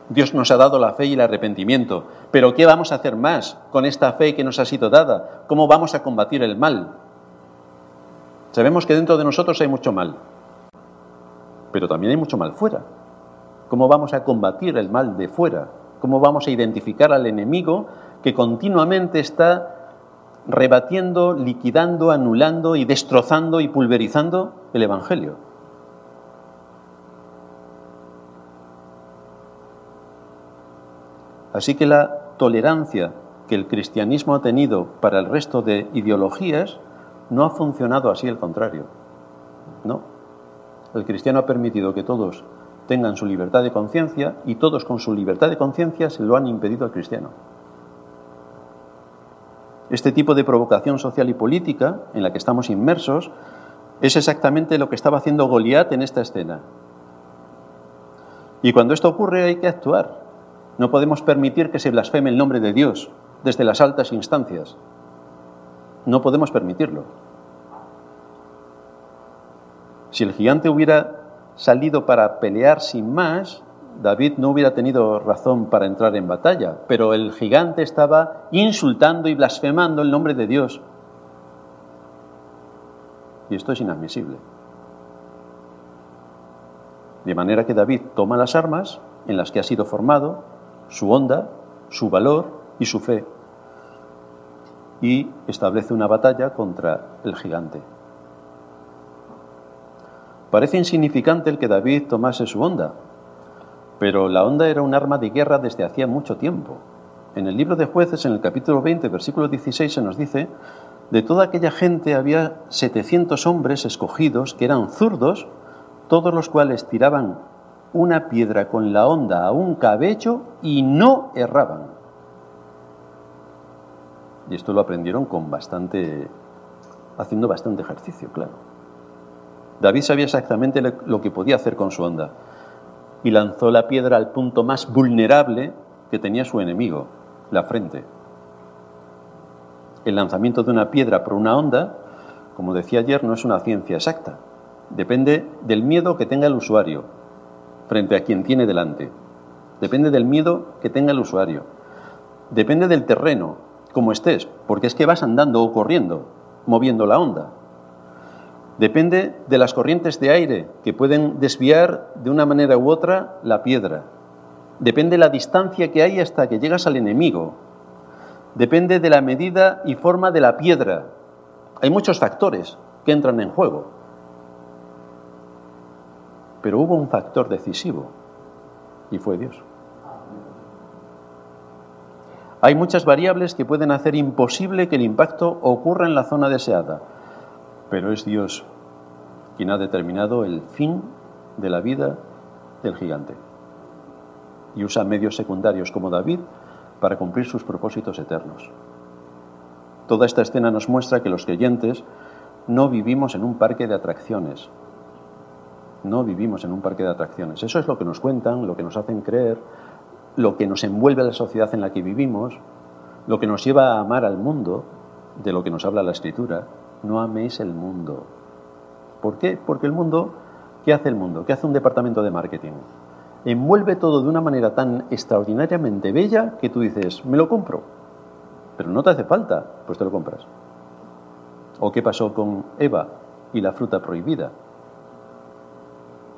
Dios nos ha dado la fe y el arrepentimiento. Pero ¿qué vamos a hacer más con esta fe que nos ha sido dada? ¿Cómo vamos a combatir el mal? Sabemos que dentro de nosotros hay mucho mal, pero también hay mucho mal fuera. ¿Cómo vamos a combatir el mal de fuera? ¿Cómo vamos a identificar al enemigo que continuamente está rebatiendo, liquidando, anulando y destrozando y pulverizando el Evangelio? Así que la tolerancia que el cristianismo ha tenido para el resto de ideologías no ha funcionado así, al contrario. No. El cristiano ha permitido que todos tengan su libertad de conciencia y todos con su libertad de conciencia se lo han impedido al cristiano. Este tipo de provocación social y política en la que estamos inmersos es exactamente lo que estaba haciendo Goliat en esta escena. Y cuando esto ocurre hay que actuar. No podemos permitir que se blasfeme el nombre de Dios desde las altas instancias. No podemos permitirlo. Si el gigante hubiera salido para pelear sin más, David no hubiera tenido razón para entrar en batalla, pero el gigante estaba insultando y blasfemando el nombre de Dios. Y esto es inadmisible. De manera que David toma las armas en las que ha sido formado, su onda, su valor y su fe, y establece una batalla contra el gigante. Parece insignificante el que David tomase su onda, pero la onda era un arma de guerra desde hacía mucho tiempo. En el libro de jueces, en el capítulo 20, versículo 16, se nos dice, de toda aquella gente había 700 hombres escogidos que eran zurdos, todos los cuales tiraban una piedra con la onda a un cabello y no erraban. Y esto lo aprendieron con bastante, haciendo bastante ejercicio, claro. David sabía exactamente lo que podía hacer con su onda y lanzó la piedra al punto más vulnerable que tenía su enemigo, la frente. El lanzamiento de una piedra por una onda, como decía ayer, no es una ciencia exacta. Depende del miedo que tenga el usuario frente a quien tiene delante. Depende del miedo que tenga el usuario. Depende del terreno, como estés, porque es que vas andando o corriendo, moviendo la onda. Depende de las corrientes de aire que pueden desviar de una manera u otra la piedra. Depende de la distancia que hay hasta que llegas al enemigo. Depende de la medida y forma de la piedra. Hay muchos factores que entran en juego. Pero hubo un factor decisivo y fue Dios. Hay muchas variables que pueden hacer imposible que el impacto ocurra en la zona deseada pero es Dios quien ha determinado el fin de la vida del gigante. Y usa medios secundarios como David para cumplir sus propósitos eternos. Toda esta escena nos muestra que los creyentes no vivimos en un parque de atracciones. No vivimos en un parque de atracciones. Eso es lo que nos cuentan, lo que nos hacen creer, lo que nos envuelve la sociedad en la que vivimos, lo que nos lleva a amar al mundo, de lo que nos habla la Escritura, no améis el mundo. ¿Por qué? Porque el mundo, ¿qué hace el mundo? ¿Qué hace un departamento de marketing? Envuelve todo de una manera tan extraordinariamente bella que tú dices, me lo compro. Pero no te hace falta, pues te lo compras. ¿O qué pasó con Eva y la fruta prohibida?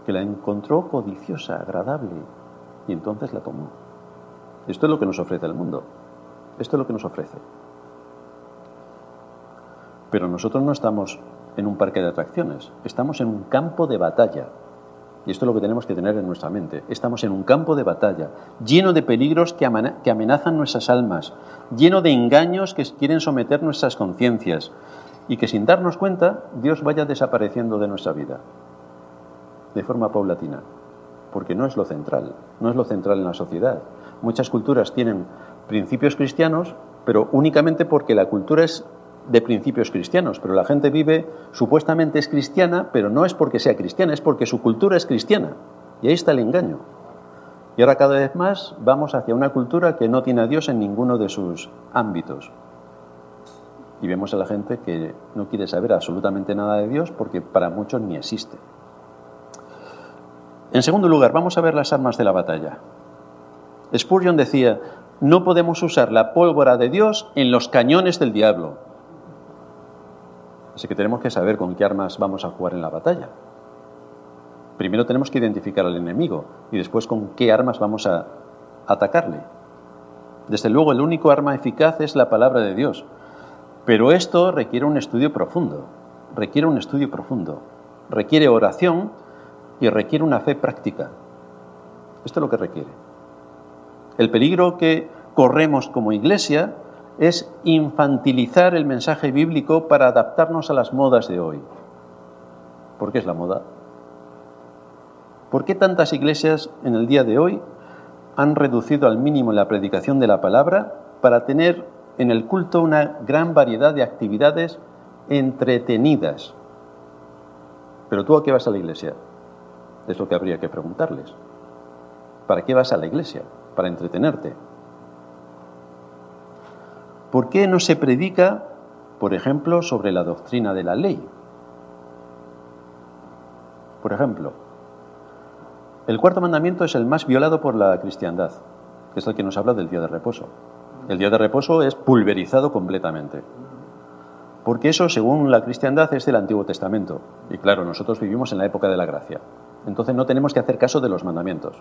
Que la encontró codiciosa, agradable, y entonces la tomó. Esto es lo que nos ofrece el mundo. Esto es lo que nos ofrece. Pero nosotros no estamos en un parque de atracciones, estamos en un campo de batalla. Y esto es lo que tenemos que tener en nuestra mente. Estamos en un campo de batalla, lleno de peligros que amenazan nuestras almas, lleno de engaños que quieren someter nuestras conciencias y que sin darnos cuenta Dios vaya desapareciendo de nuestra vida, de forma paulatina, porque no es lo central, no es lo central en la sociedad. Muchas culturas tienen principios cristianos, pero únicamente porque la cultura es de principios cristianos, pero la gente vive, supuestamente es cristiana, pero no es porque sea cristiana, es porque su cultura es cristiana. Y ahí está el engaño. Y ahora cada vez más vamos hacia una cultura que no tiene a Dios en ninguno de sus ámbitos. Y vemos a la gente que no quiere saber absolutamente nada de Dios porque para muchos ni existe. En segundo lugar, vamos a ver las armas de la batalla. Spurgeon decía, no podemos usar la pólvora de Dios en los cañones del diablo. Así que tenemos que saber con qué armas vamos a jugar en la batalla. Primero tenemos que identificar al enemigo y después con qué armas vamos a atacarle. Desde luego, el único arma eficaz es la palabra de Dios. Pero esto requiere un estudio profundo, requiere un estudio profundo, requiere oración y requiere una fe práctica. Esto es lo que requiere. El peligro que corremos como iglesia es infantilizar el mensaje bíblico para adaptarnos a las modas de hoy. ¿Por qué es la moda? ¿Por qué tantas iglesias en el día de hoy han reducido al mínimo la predicación de la palabra para tener en el culto una gran variedad de actividades entretenidas? Pero tú a qué vas a la iglesia? Es lo que habría que preguntarles. ¿Para qué vas a la iglesia? para entretenerte. ¿Por qué no se predica, por ejemplo, sobre la doctrina de la ley? Por ejemplo, el cuarto mandamiento es el más violado por la cristiandad, que es el que nos habla del día de reposo. El día de reposo es pulverizado completamente. Porque eso, según la cristiandad, es del Antiguo Testamento. Y claro, nosotros vivimos en la época de la gracia. Entonces no tenemos que hacer caso de los mandamientos.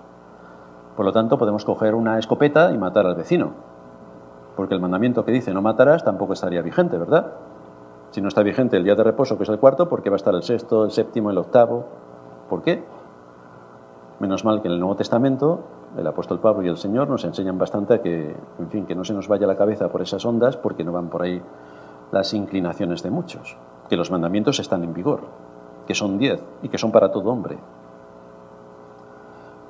Por lo tanto, podemos coger una escopeta y matar al vecino. Porque el mandamiento que dice no matarás tampoco estaría vigente, ¿verdad? Si no está vigente el día de reposo, que es el cuarto, ¿por qué va a estar el sexto, el séptimo, el octavo? ¿Por qué? Menos mal que en el Nuevo Testamento el apóstol Pablo y el Señor nos enseñan bastante a que, en fin, que no se nos vaya la cabeza por esas ondas porque no van por ahí las inclinaciones de muchos, que los mandamientos están en vigor, que son diez y que son para todo hombre.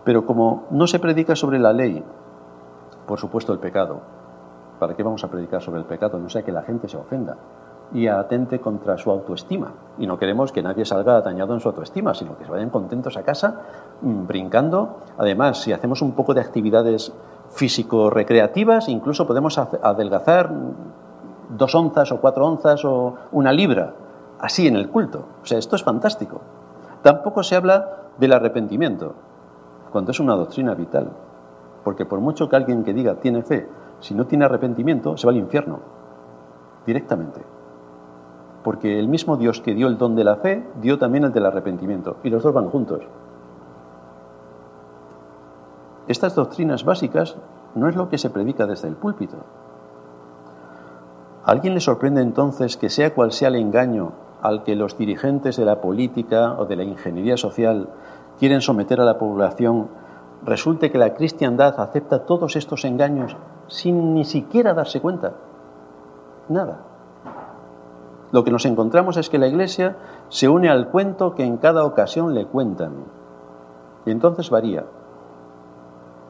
Pero como no se predica sobre la ley, por supuesto el pecado, ¿para qué vamos a predicar sobre el pecado? No sea que la gente se ofenda y atente contra su autoestima. Y no queremos que nadie salga dañado en su autoestima, sino que se vayan contentos a casa, mm, brincando. Además, si hacemos un poco de actividades físico-recreativas, incluso podemos adelgazar dos onzas o cuatro onzas o una libra, así en el culto. O sea, esto es fantástico. Tampoco se habla del arrepentimiento, cuando es una doctrina vital. Porque por mucho que alguien que diga tiene fe, si no tiene arrepentimiento, se va al infierno, directamente. Porque el mismo Dios que dio el don de la fe, dio también el del arrepentimiento. Y los dos van juntos. Estas doctrinas básicas no es lo que se predica desde el púlpito. ¿A alguien le sorprende entonces que sea cual sea el engaño al que los dirigentes de la política o de la ingeniería social quieren someter a la población, resulte que la cristiandad acepta todos estos engaños sin ni siquiera darse cuenta? Nada. Lo que nos encontramos es que la Iglesia se une al cuento que en cada ocasión le cuentan. Y entonces varía.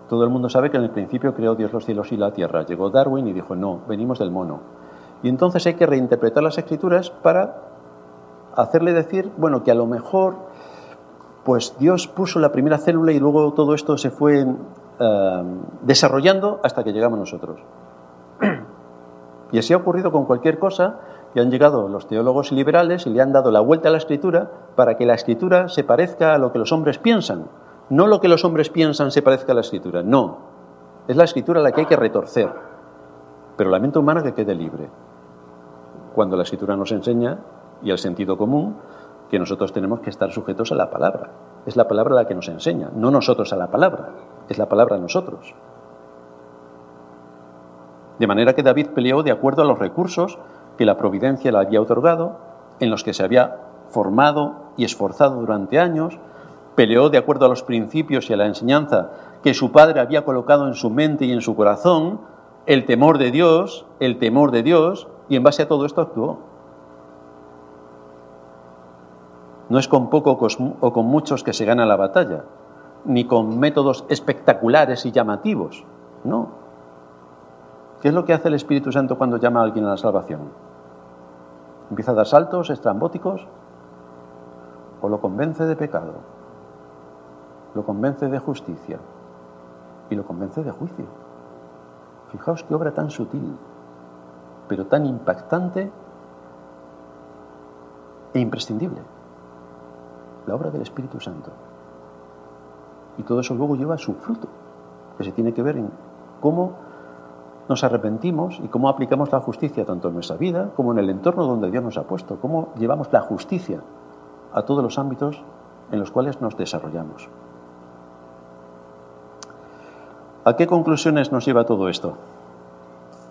Todo el mundo sabe que en el principio creó Dios los cielos y la tierra. Llegó Darwin y dijo, no, venimos del mono. Y entonces hay que reinterpretar las escrituras para hacerle decir, bueno, que a lo mejor pues Dios puso la primera célula y luego todo esto se fue eh, desarrollando hasta que llegamos nosotros. [clears throat] Y así ha ocurrido con cualquier cosa que han llegado los teólogos liberales y le han dado la vuelta a la escritura para que la escritura se parezca a lo que los hombres piensan. No lo que los hombres piensan se parezca a la escritura, no. Es la escritura la que hay que retorcer. Pero la mente humana que quede libre cuando la escritura nos enseña, y el sentido común, que nosotros tenemos que estar sujetos a la palabra. Es la palabra la que nos enseña, no nosotros a la palabra, es la palabra a nosotros. De manera que David peleó de acuerdo a los recursos que la providencia le había otorgado, en los que se había formado y esforzado durante años, peleó de acuerdo a los principios y a la enseñanza que su padre había colocado en su mente y en su corazón, el temor de Dios, el temor de Dios, y en base a todo esto actuó. No es con pocos o con muchos que se gana la batalla, ni con métodos espectaculares y llamativos, no. ¿Qué es lo que hace el Espíritu Santo cuando llama a alguien a la salvación? ¿Empieza a dar saltos estrambóticos? ¿O lo convence de pecado? ¿Lo convence de justicia? ¿Y lo convence de juicio? Fijaos qué obra tan sutil pero tan impactante e imprescindible. La obra del Espíritu Santo. Y todo eso luego lleva su fruto, que se tiene que ver en cómo nos arrepentimos y cómo aplicamos la justicia tanto en nuestra vida como en el entorno donde Dios nos ha puesto, cómo llevamos la justicia a todos los ámbitos en los cuales nos desarrollamos. ¿A qué conclusiones nos lleva todo esto?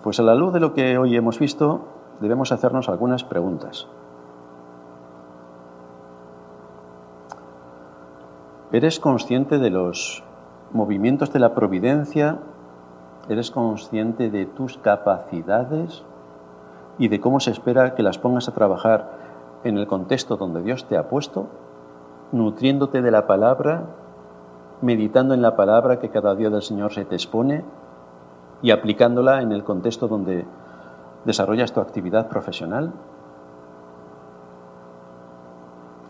Pues a la luz de lo que hoy hemos visto, debemos hacernos algunas preguntas. ¿Eres consciente de los movimientos de la providencia? ¿Eres consciente de tus capacidades y de cómo se espera que las pongas a trabajar en el contexto donde Dios te ha puesto? Nutriéndote de la palabra, meditando en la palabra que cada día del Señor se te expone y aplicándola en el contexto donde desarrollas tu actividad profesional?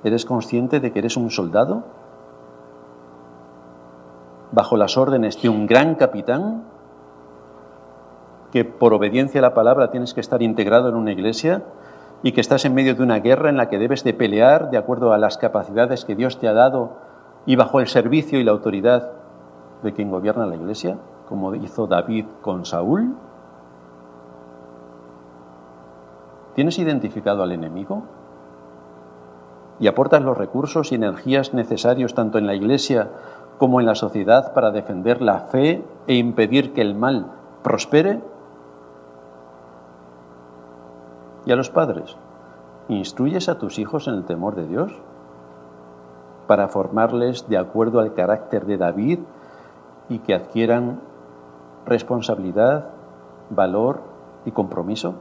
¿Eres consciente de que eres un soldado? Bajo las órdenes de un gran capitán, que por obediencia a la palabra tienes que estar integrado en una iglesia y que estás en medio de una guerra en la que debes de pelear de acuerdo a las capacidades que Dios te ha dado y bajo el servicio y la autoridad de quien gobierna la iglesia, como hizo David con Saúl? ¿Tienes identificado al enemigo? ¿Y aportas los recursos y energías necesarios tanto en la iglesia como en la sociedad para defender la fe e impedir que el mal prospere? Y a los padres, ¿instruyes a tus hijos en el temor de Dios? Para formarles de acuerdo al carácter de David y que adquieran responsabilidad, valor y compromiso?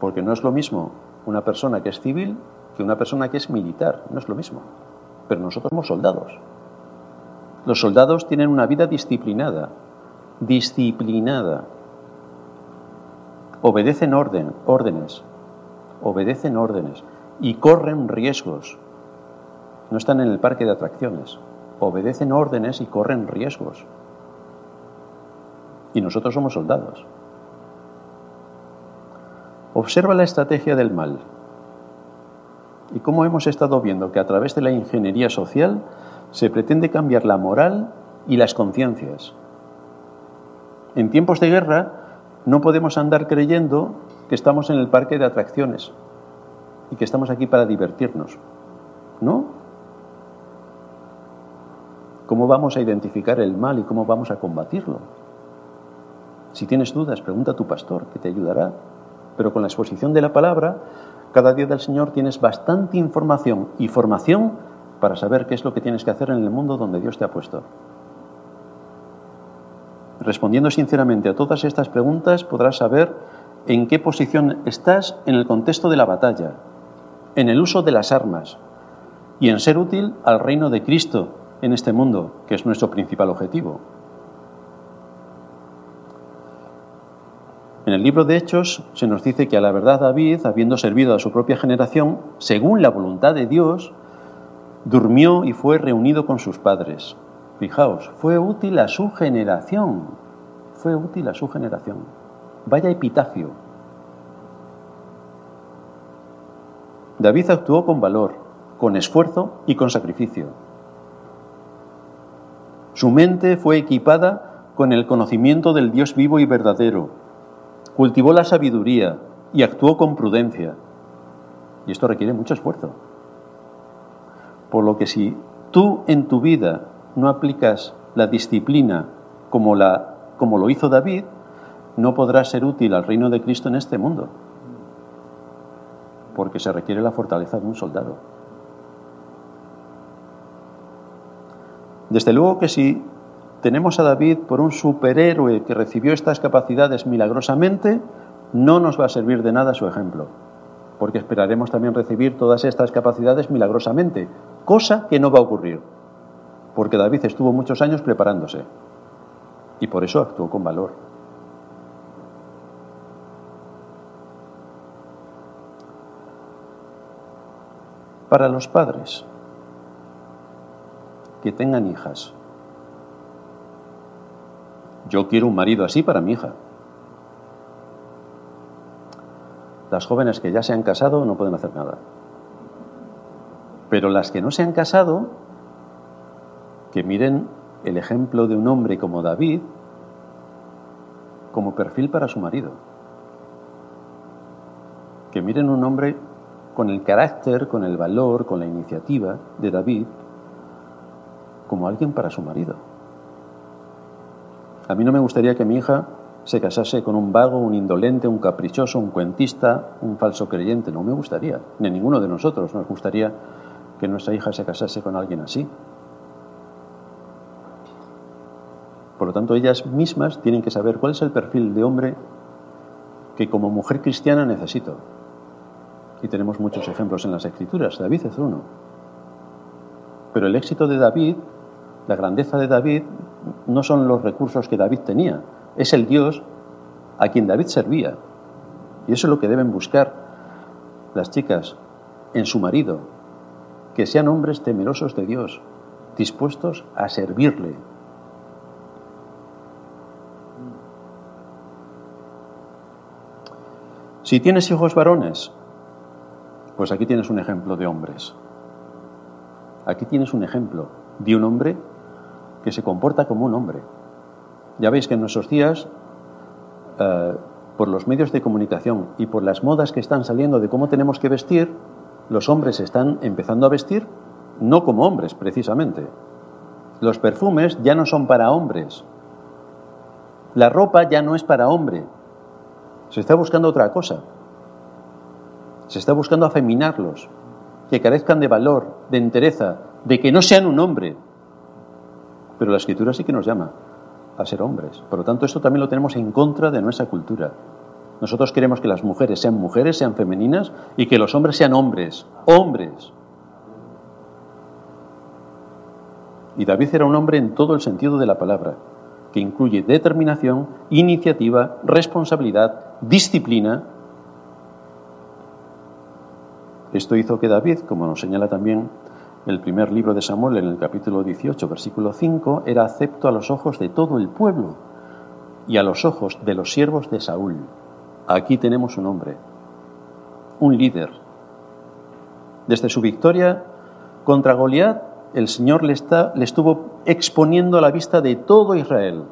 Porque no es lo mismo una persona que es civil que una persona que es militar, no es lo mismo. Pero nosotros somos soldados. Los soldados tienen una vida disciplinada, disciplinada. Obedecen orden, órdenes, obedecen órdenes y corren riesgos. No están en el parque de atracciones, obedecen órdenes y corren riesgos. Y nosotros somos soldados. Observa la estrategia del mal y cómo hemos estado viendo que a través de la ingeniería social se pretende cambiar la moral y las conciencias. En tiempos de guerra no podemos andar creyendo que estamos en el parque de atracciones y que estamos aquí para divertirnos. ¿No? ¿Cómo vamos a identificar el mal y cómo vamos a combatirlo? Si tienes dudas, pregunta a tu pastor, que te ayudará pero con la exposición de la palabra, cada día del Señor tienes bastante información y formación para saber qué es lo que tienes que hacer en el mundo donde Dios te ha puesto. Respondiendo sinceramente a todas estas preguntas podrás saber en qué posición estás en el contexto de la batalla, en el uso de las armas y en ser útil al reino de Cristo en este mundo, que es nuestro principal objetivo. En el libro de Hechos se nos dice que a la verdad David, habiendo servido a su propia generación, según la voluntad de Dios, durmió y fue reunido con sus padres. Fijaos, fue útil a su generación, fue útil a su generación. Vaya epitafio. David actuó con valor, con esfuerzo y con sacrificio. Su mente fue equipada con el conocimiento del Dios vivo y verdadero, cultivó la sabiduría y actuó con prudencia. Y esto requiere mucho esfuerzo. Por lo que si tú en tu vida no aplicas la disciplina como, la, como lo hizo David, no podrás ser útil al reino de Cristo en este mundo. Porque se requiere la fortaleza de un soldado. Desde luego que si tenemos a David por un superhéroe que recibió estas capacidades milagrosamente, no nos va a servir de nada su ejemplo, porque esperaremos también recibir todas estas capacidades milagrosamente, cosa que no va a ocurrir, porque David estuvo muchos años preparándose y por eso actuó con valor. Para los padres que tengan hijas, yo quiero un marido así para mi hija. Las jóvenes que ya se han casado no pueden hacer nada. Pero las que no se han casado, que miren el ejemplo de un hombre como David como perfil para su marido. Que miren un hombre con el carácter, con el valor, con la iniciativa de David como alguien para su marido. A mí no me gustaría que mi hija se casase con un vago, un indolente, un caprichoso, un cuentista, un falso creyente. No me gustaría, ni a ninguno de nosotros nos gustaría que nuestra hija se casase con alguien así. Por lo tanto, ellas mismas tienen que saber cuál es el perfil de hombre que como mujer cristiana necesito. Y tenemos muchos ejemplos en las escrituras. David es uno. Pero el éxito de David, la grandeza de David, no son los recursos que David tenía, es el Dios a quien David servía. Y eso es lo que deben buscar las chicas en su marido, que sean hombres temerosos de Dios, dispuestos a servirle. Si tienes hijos varones, pues aquí tienes un ejemplo de hombres. Aquí tienes un ejemplo de un hombre que se comporta como un hombre. Ya veis que en nuestros días, eh, por los medios de comunicación y por las modas que están saliendo de cómo tenemos que vestir, los hombres están empezando a vestir no como hombres, precisamente. Los perfumes ya no son para hombres. La ropa ya no es para hombre. Se está buscando otra cosa. Se está buscando afeminarlos, que carezcan de valor, de entereza, de que no sean un hombre. Pero la escritura sí que nos llama a ser hombres. Por lo tanto, esto también lo tenemos en contra de nuestra cultura. Nosotros queremos que las mujeres sean mujeres, sean femeninas y que los hombres sean hombres, hombres. Y David era un hombre en todo el sentido de la palabra, que incluye determinación, iniciativa, responsabilidad, disciplina. Esto hizo que David, como nos señala también el primer libro de Samuel en el capítulo 18, versículo 5, era acepto a los ojos de todo el pueblo y a los ojos de los siervos de Saúl. Aquí tenemos un hombre, un líder. Desde su victoria contra Goliat, el Señor le, está, le estuvo exponiendo a la vista de todo Israel.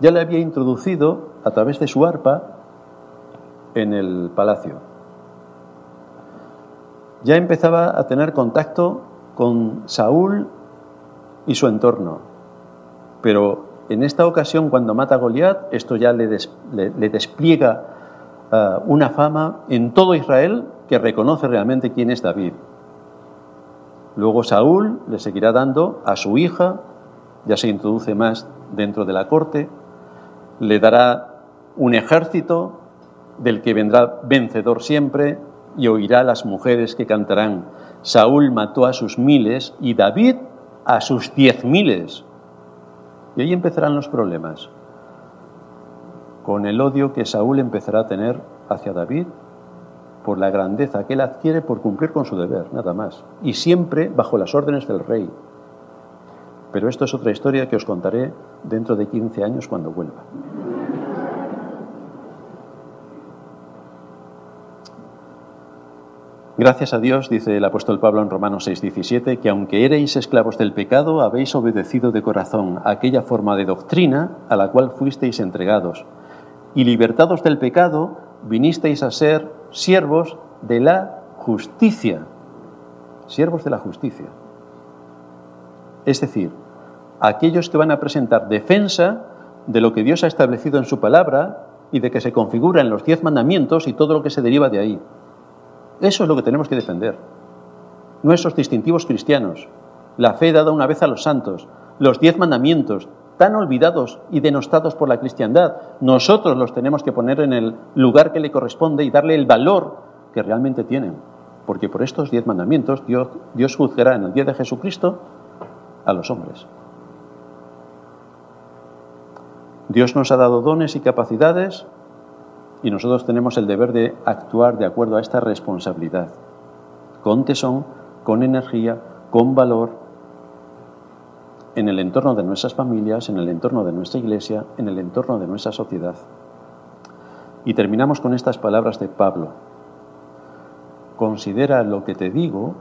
Ya le había introducido a través de su arpa en el palacio. Ya empezaba a tener contacto con Saúl y su entorno. Pero en esta ocasión, cuando mata a Goliat, esto ya le, despliega ah, una fama en todo Israel que reconoce realmente quién es David. Luego Saúl le seguirá dando a su hija, ya se introduce más dentro de la corte, le dará un ejército del que vendrá vencedor siempre y oirá las mujeres que cantarán. Saúl mató a sus miles y David a sus diez miles. Y ahí empezarán los problemas, con el odio que Saúl empezará a tener hacia David por la grandeza que él adquiere por cumplir con su deber, nada más, y siempre bajo las órdenes del rey. Pero esto es otra historia que os contaré dentro de 15 años cuando vuelva. Gracias a Dios, dice el apóstol Pablo en Romanos 6:17, que aunque erais esclavos del pecado, habéis obedecido de corazón aquella forma de doctrina a la cual fuisteis entregados. Y libertados del pecado, vinisteis a ser siervos de la justicia. Siervos de la justicia. Es decir, aquellos que van a presentar defensa de lo que Dios ha establecido en su palabra y de que se configura en los diez mandamientos y todo lo que se deriva de ahí. Eso es lo que tenemos que defender. Nuestros distintivos cristianos, la fe dada una vez a los santos, los diez mandamientos, tan olvidados y denostados por la cristiandad, nosotros los tenemos que poner en el lugar que le corresponde y darle el valor que realmente tienen. Porque por estos diez mandamientos Dios, Dios juzgará en el día de Jesucristo a los hombres. Dios nos ha dado dones y capacidades y nosotros tenemos el deber de actuar de acuerdo a esta responsabilidad, con tesón, con energía, con valor, en el entorno de nuestras familias, en el entorno de nuestra iglesia, en el entorno de nuestra sociedad. Y terminamos con estas palabras de Pablo. Considera lo que te digo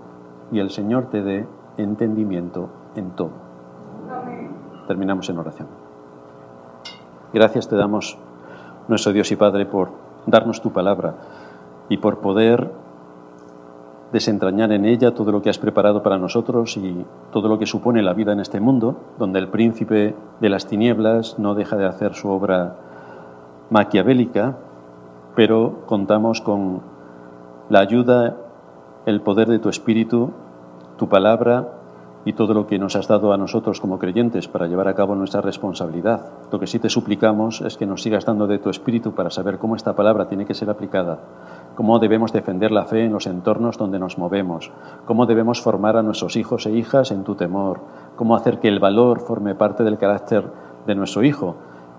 y el Señor te dé entendimiento en todo. Terminamos en oración. Gracias te damos nuestro Dios y Padre, por darnos tu palabra y por poder desentrañar en ella todo lo que has preparado para nosotros y todo lo que supone la vida en este mundo, donde el príncipe de las tinieblas no deja de hacer su obra maquiavélica, pero contamos con la ayuda, el poder de tu Espíritu, tu palabra y todo lo que nos has dado a nosotros como creyentes para llevar a cabo nuestra responsabilidad. Lo que sí te suplicamos es que nos sigas dando de tu espíritu para saber cómo esta palabra tiene que ser aplicada, cómo debemos defender la fe en los entornos donde nos movemos, cómo debemos formar a nuestros hijos e hijas en tu temor, cómo hacer que el valor forme parte del carácter de nuestro hijo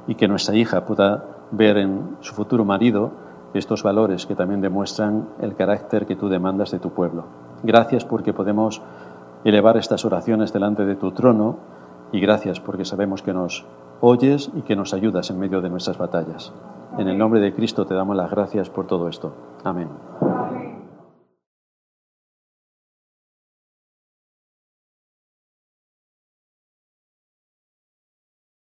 y que nuestra hija pueda ver en su futuro marido estos valores que también demuestran el carácter que tú demandas de tu pueblo. Gracias porque podemos elevar estas oraciones delante de tu trono y gracias porque sabemos que nos oyes y que nos ayudas en medio de nuestras batallas. En el nombre de Cristo te damos las gracias por todo esto. Amén.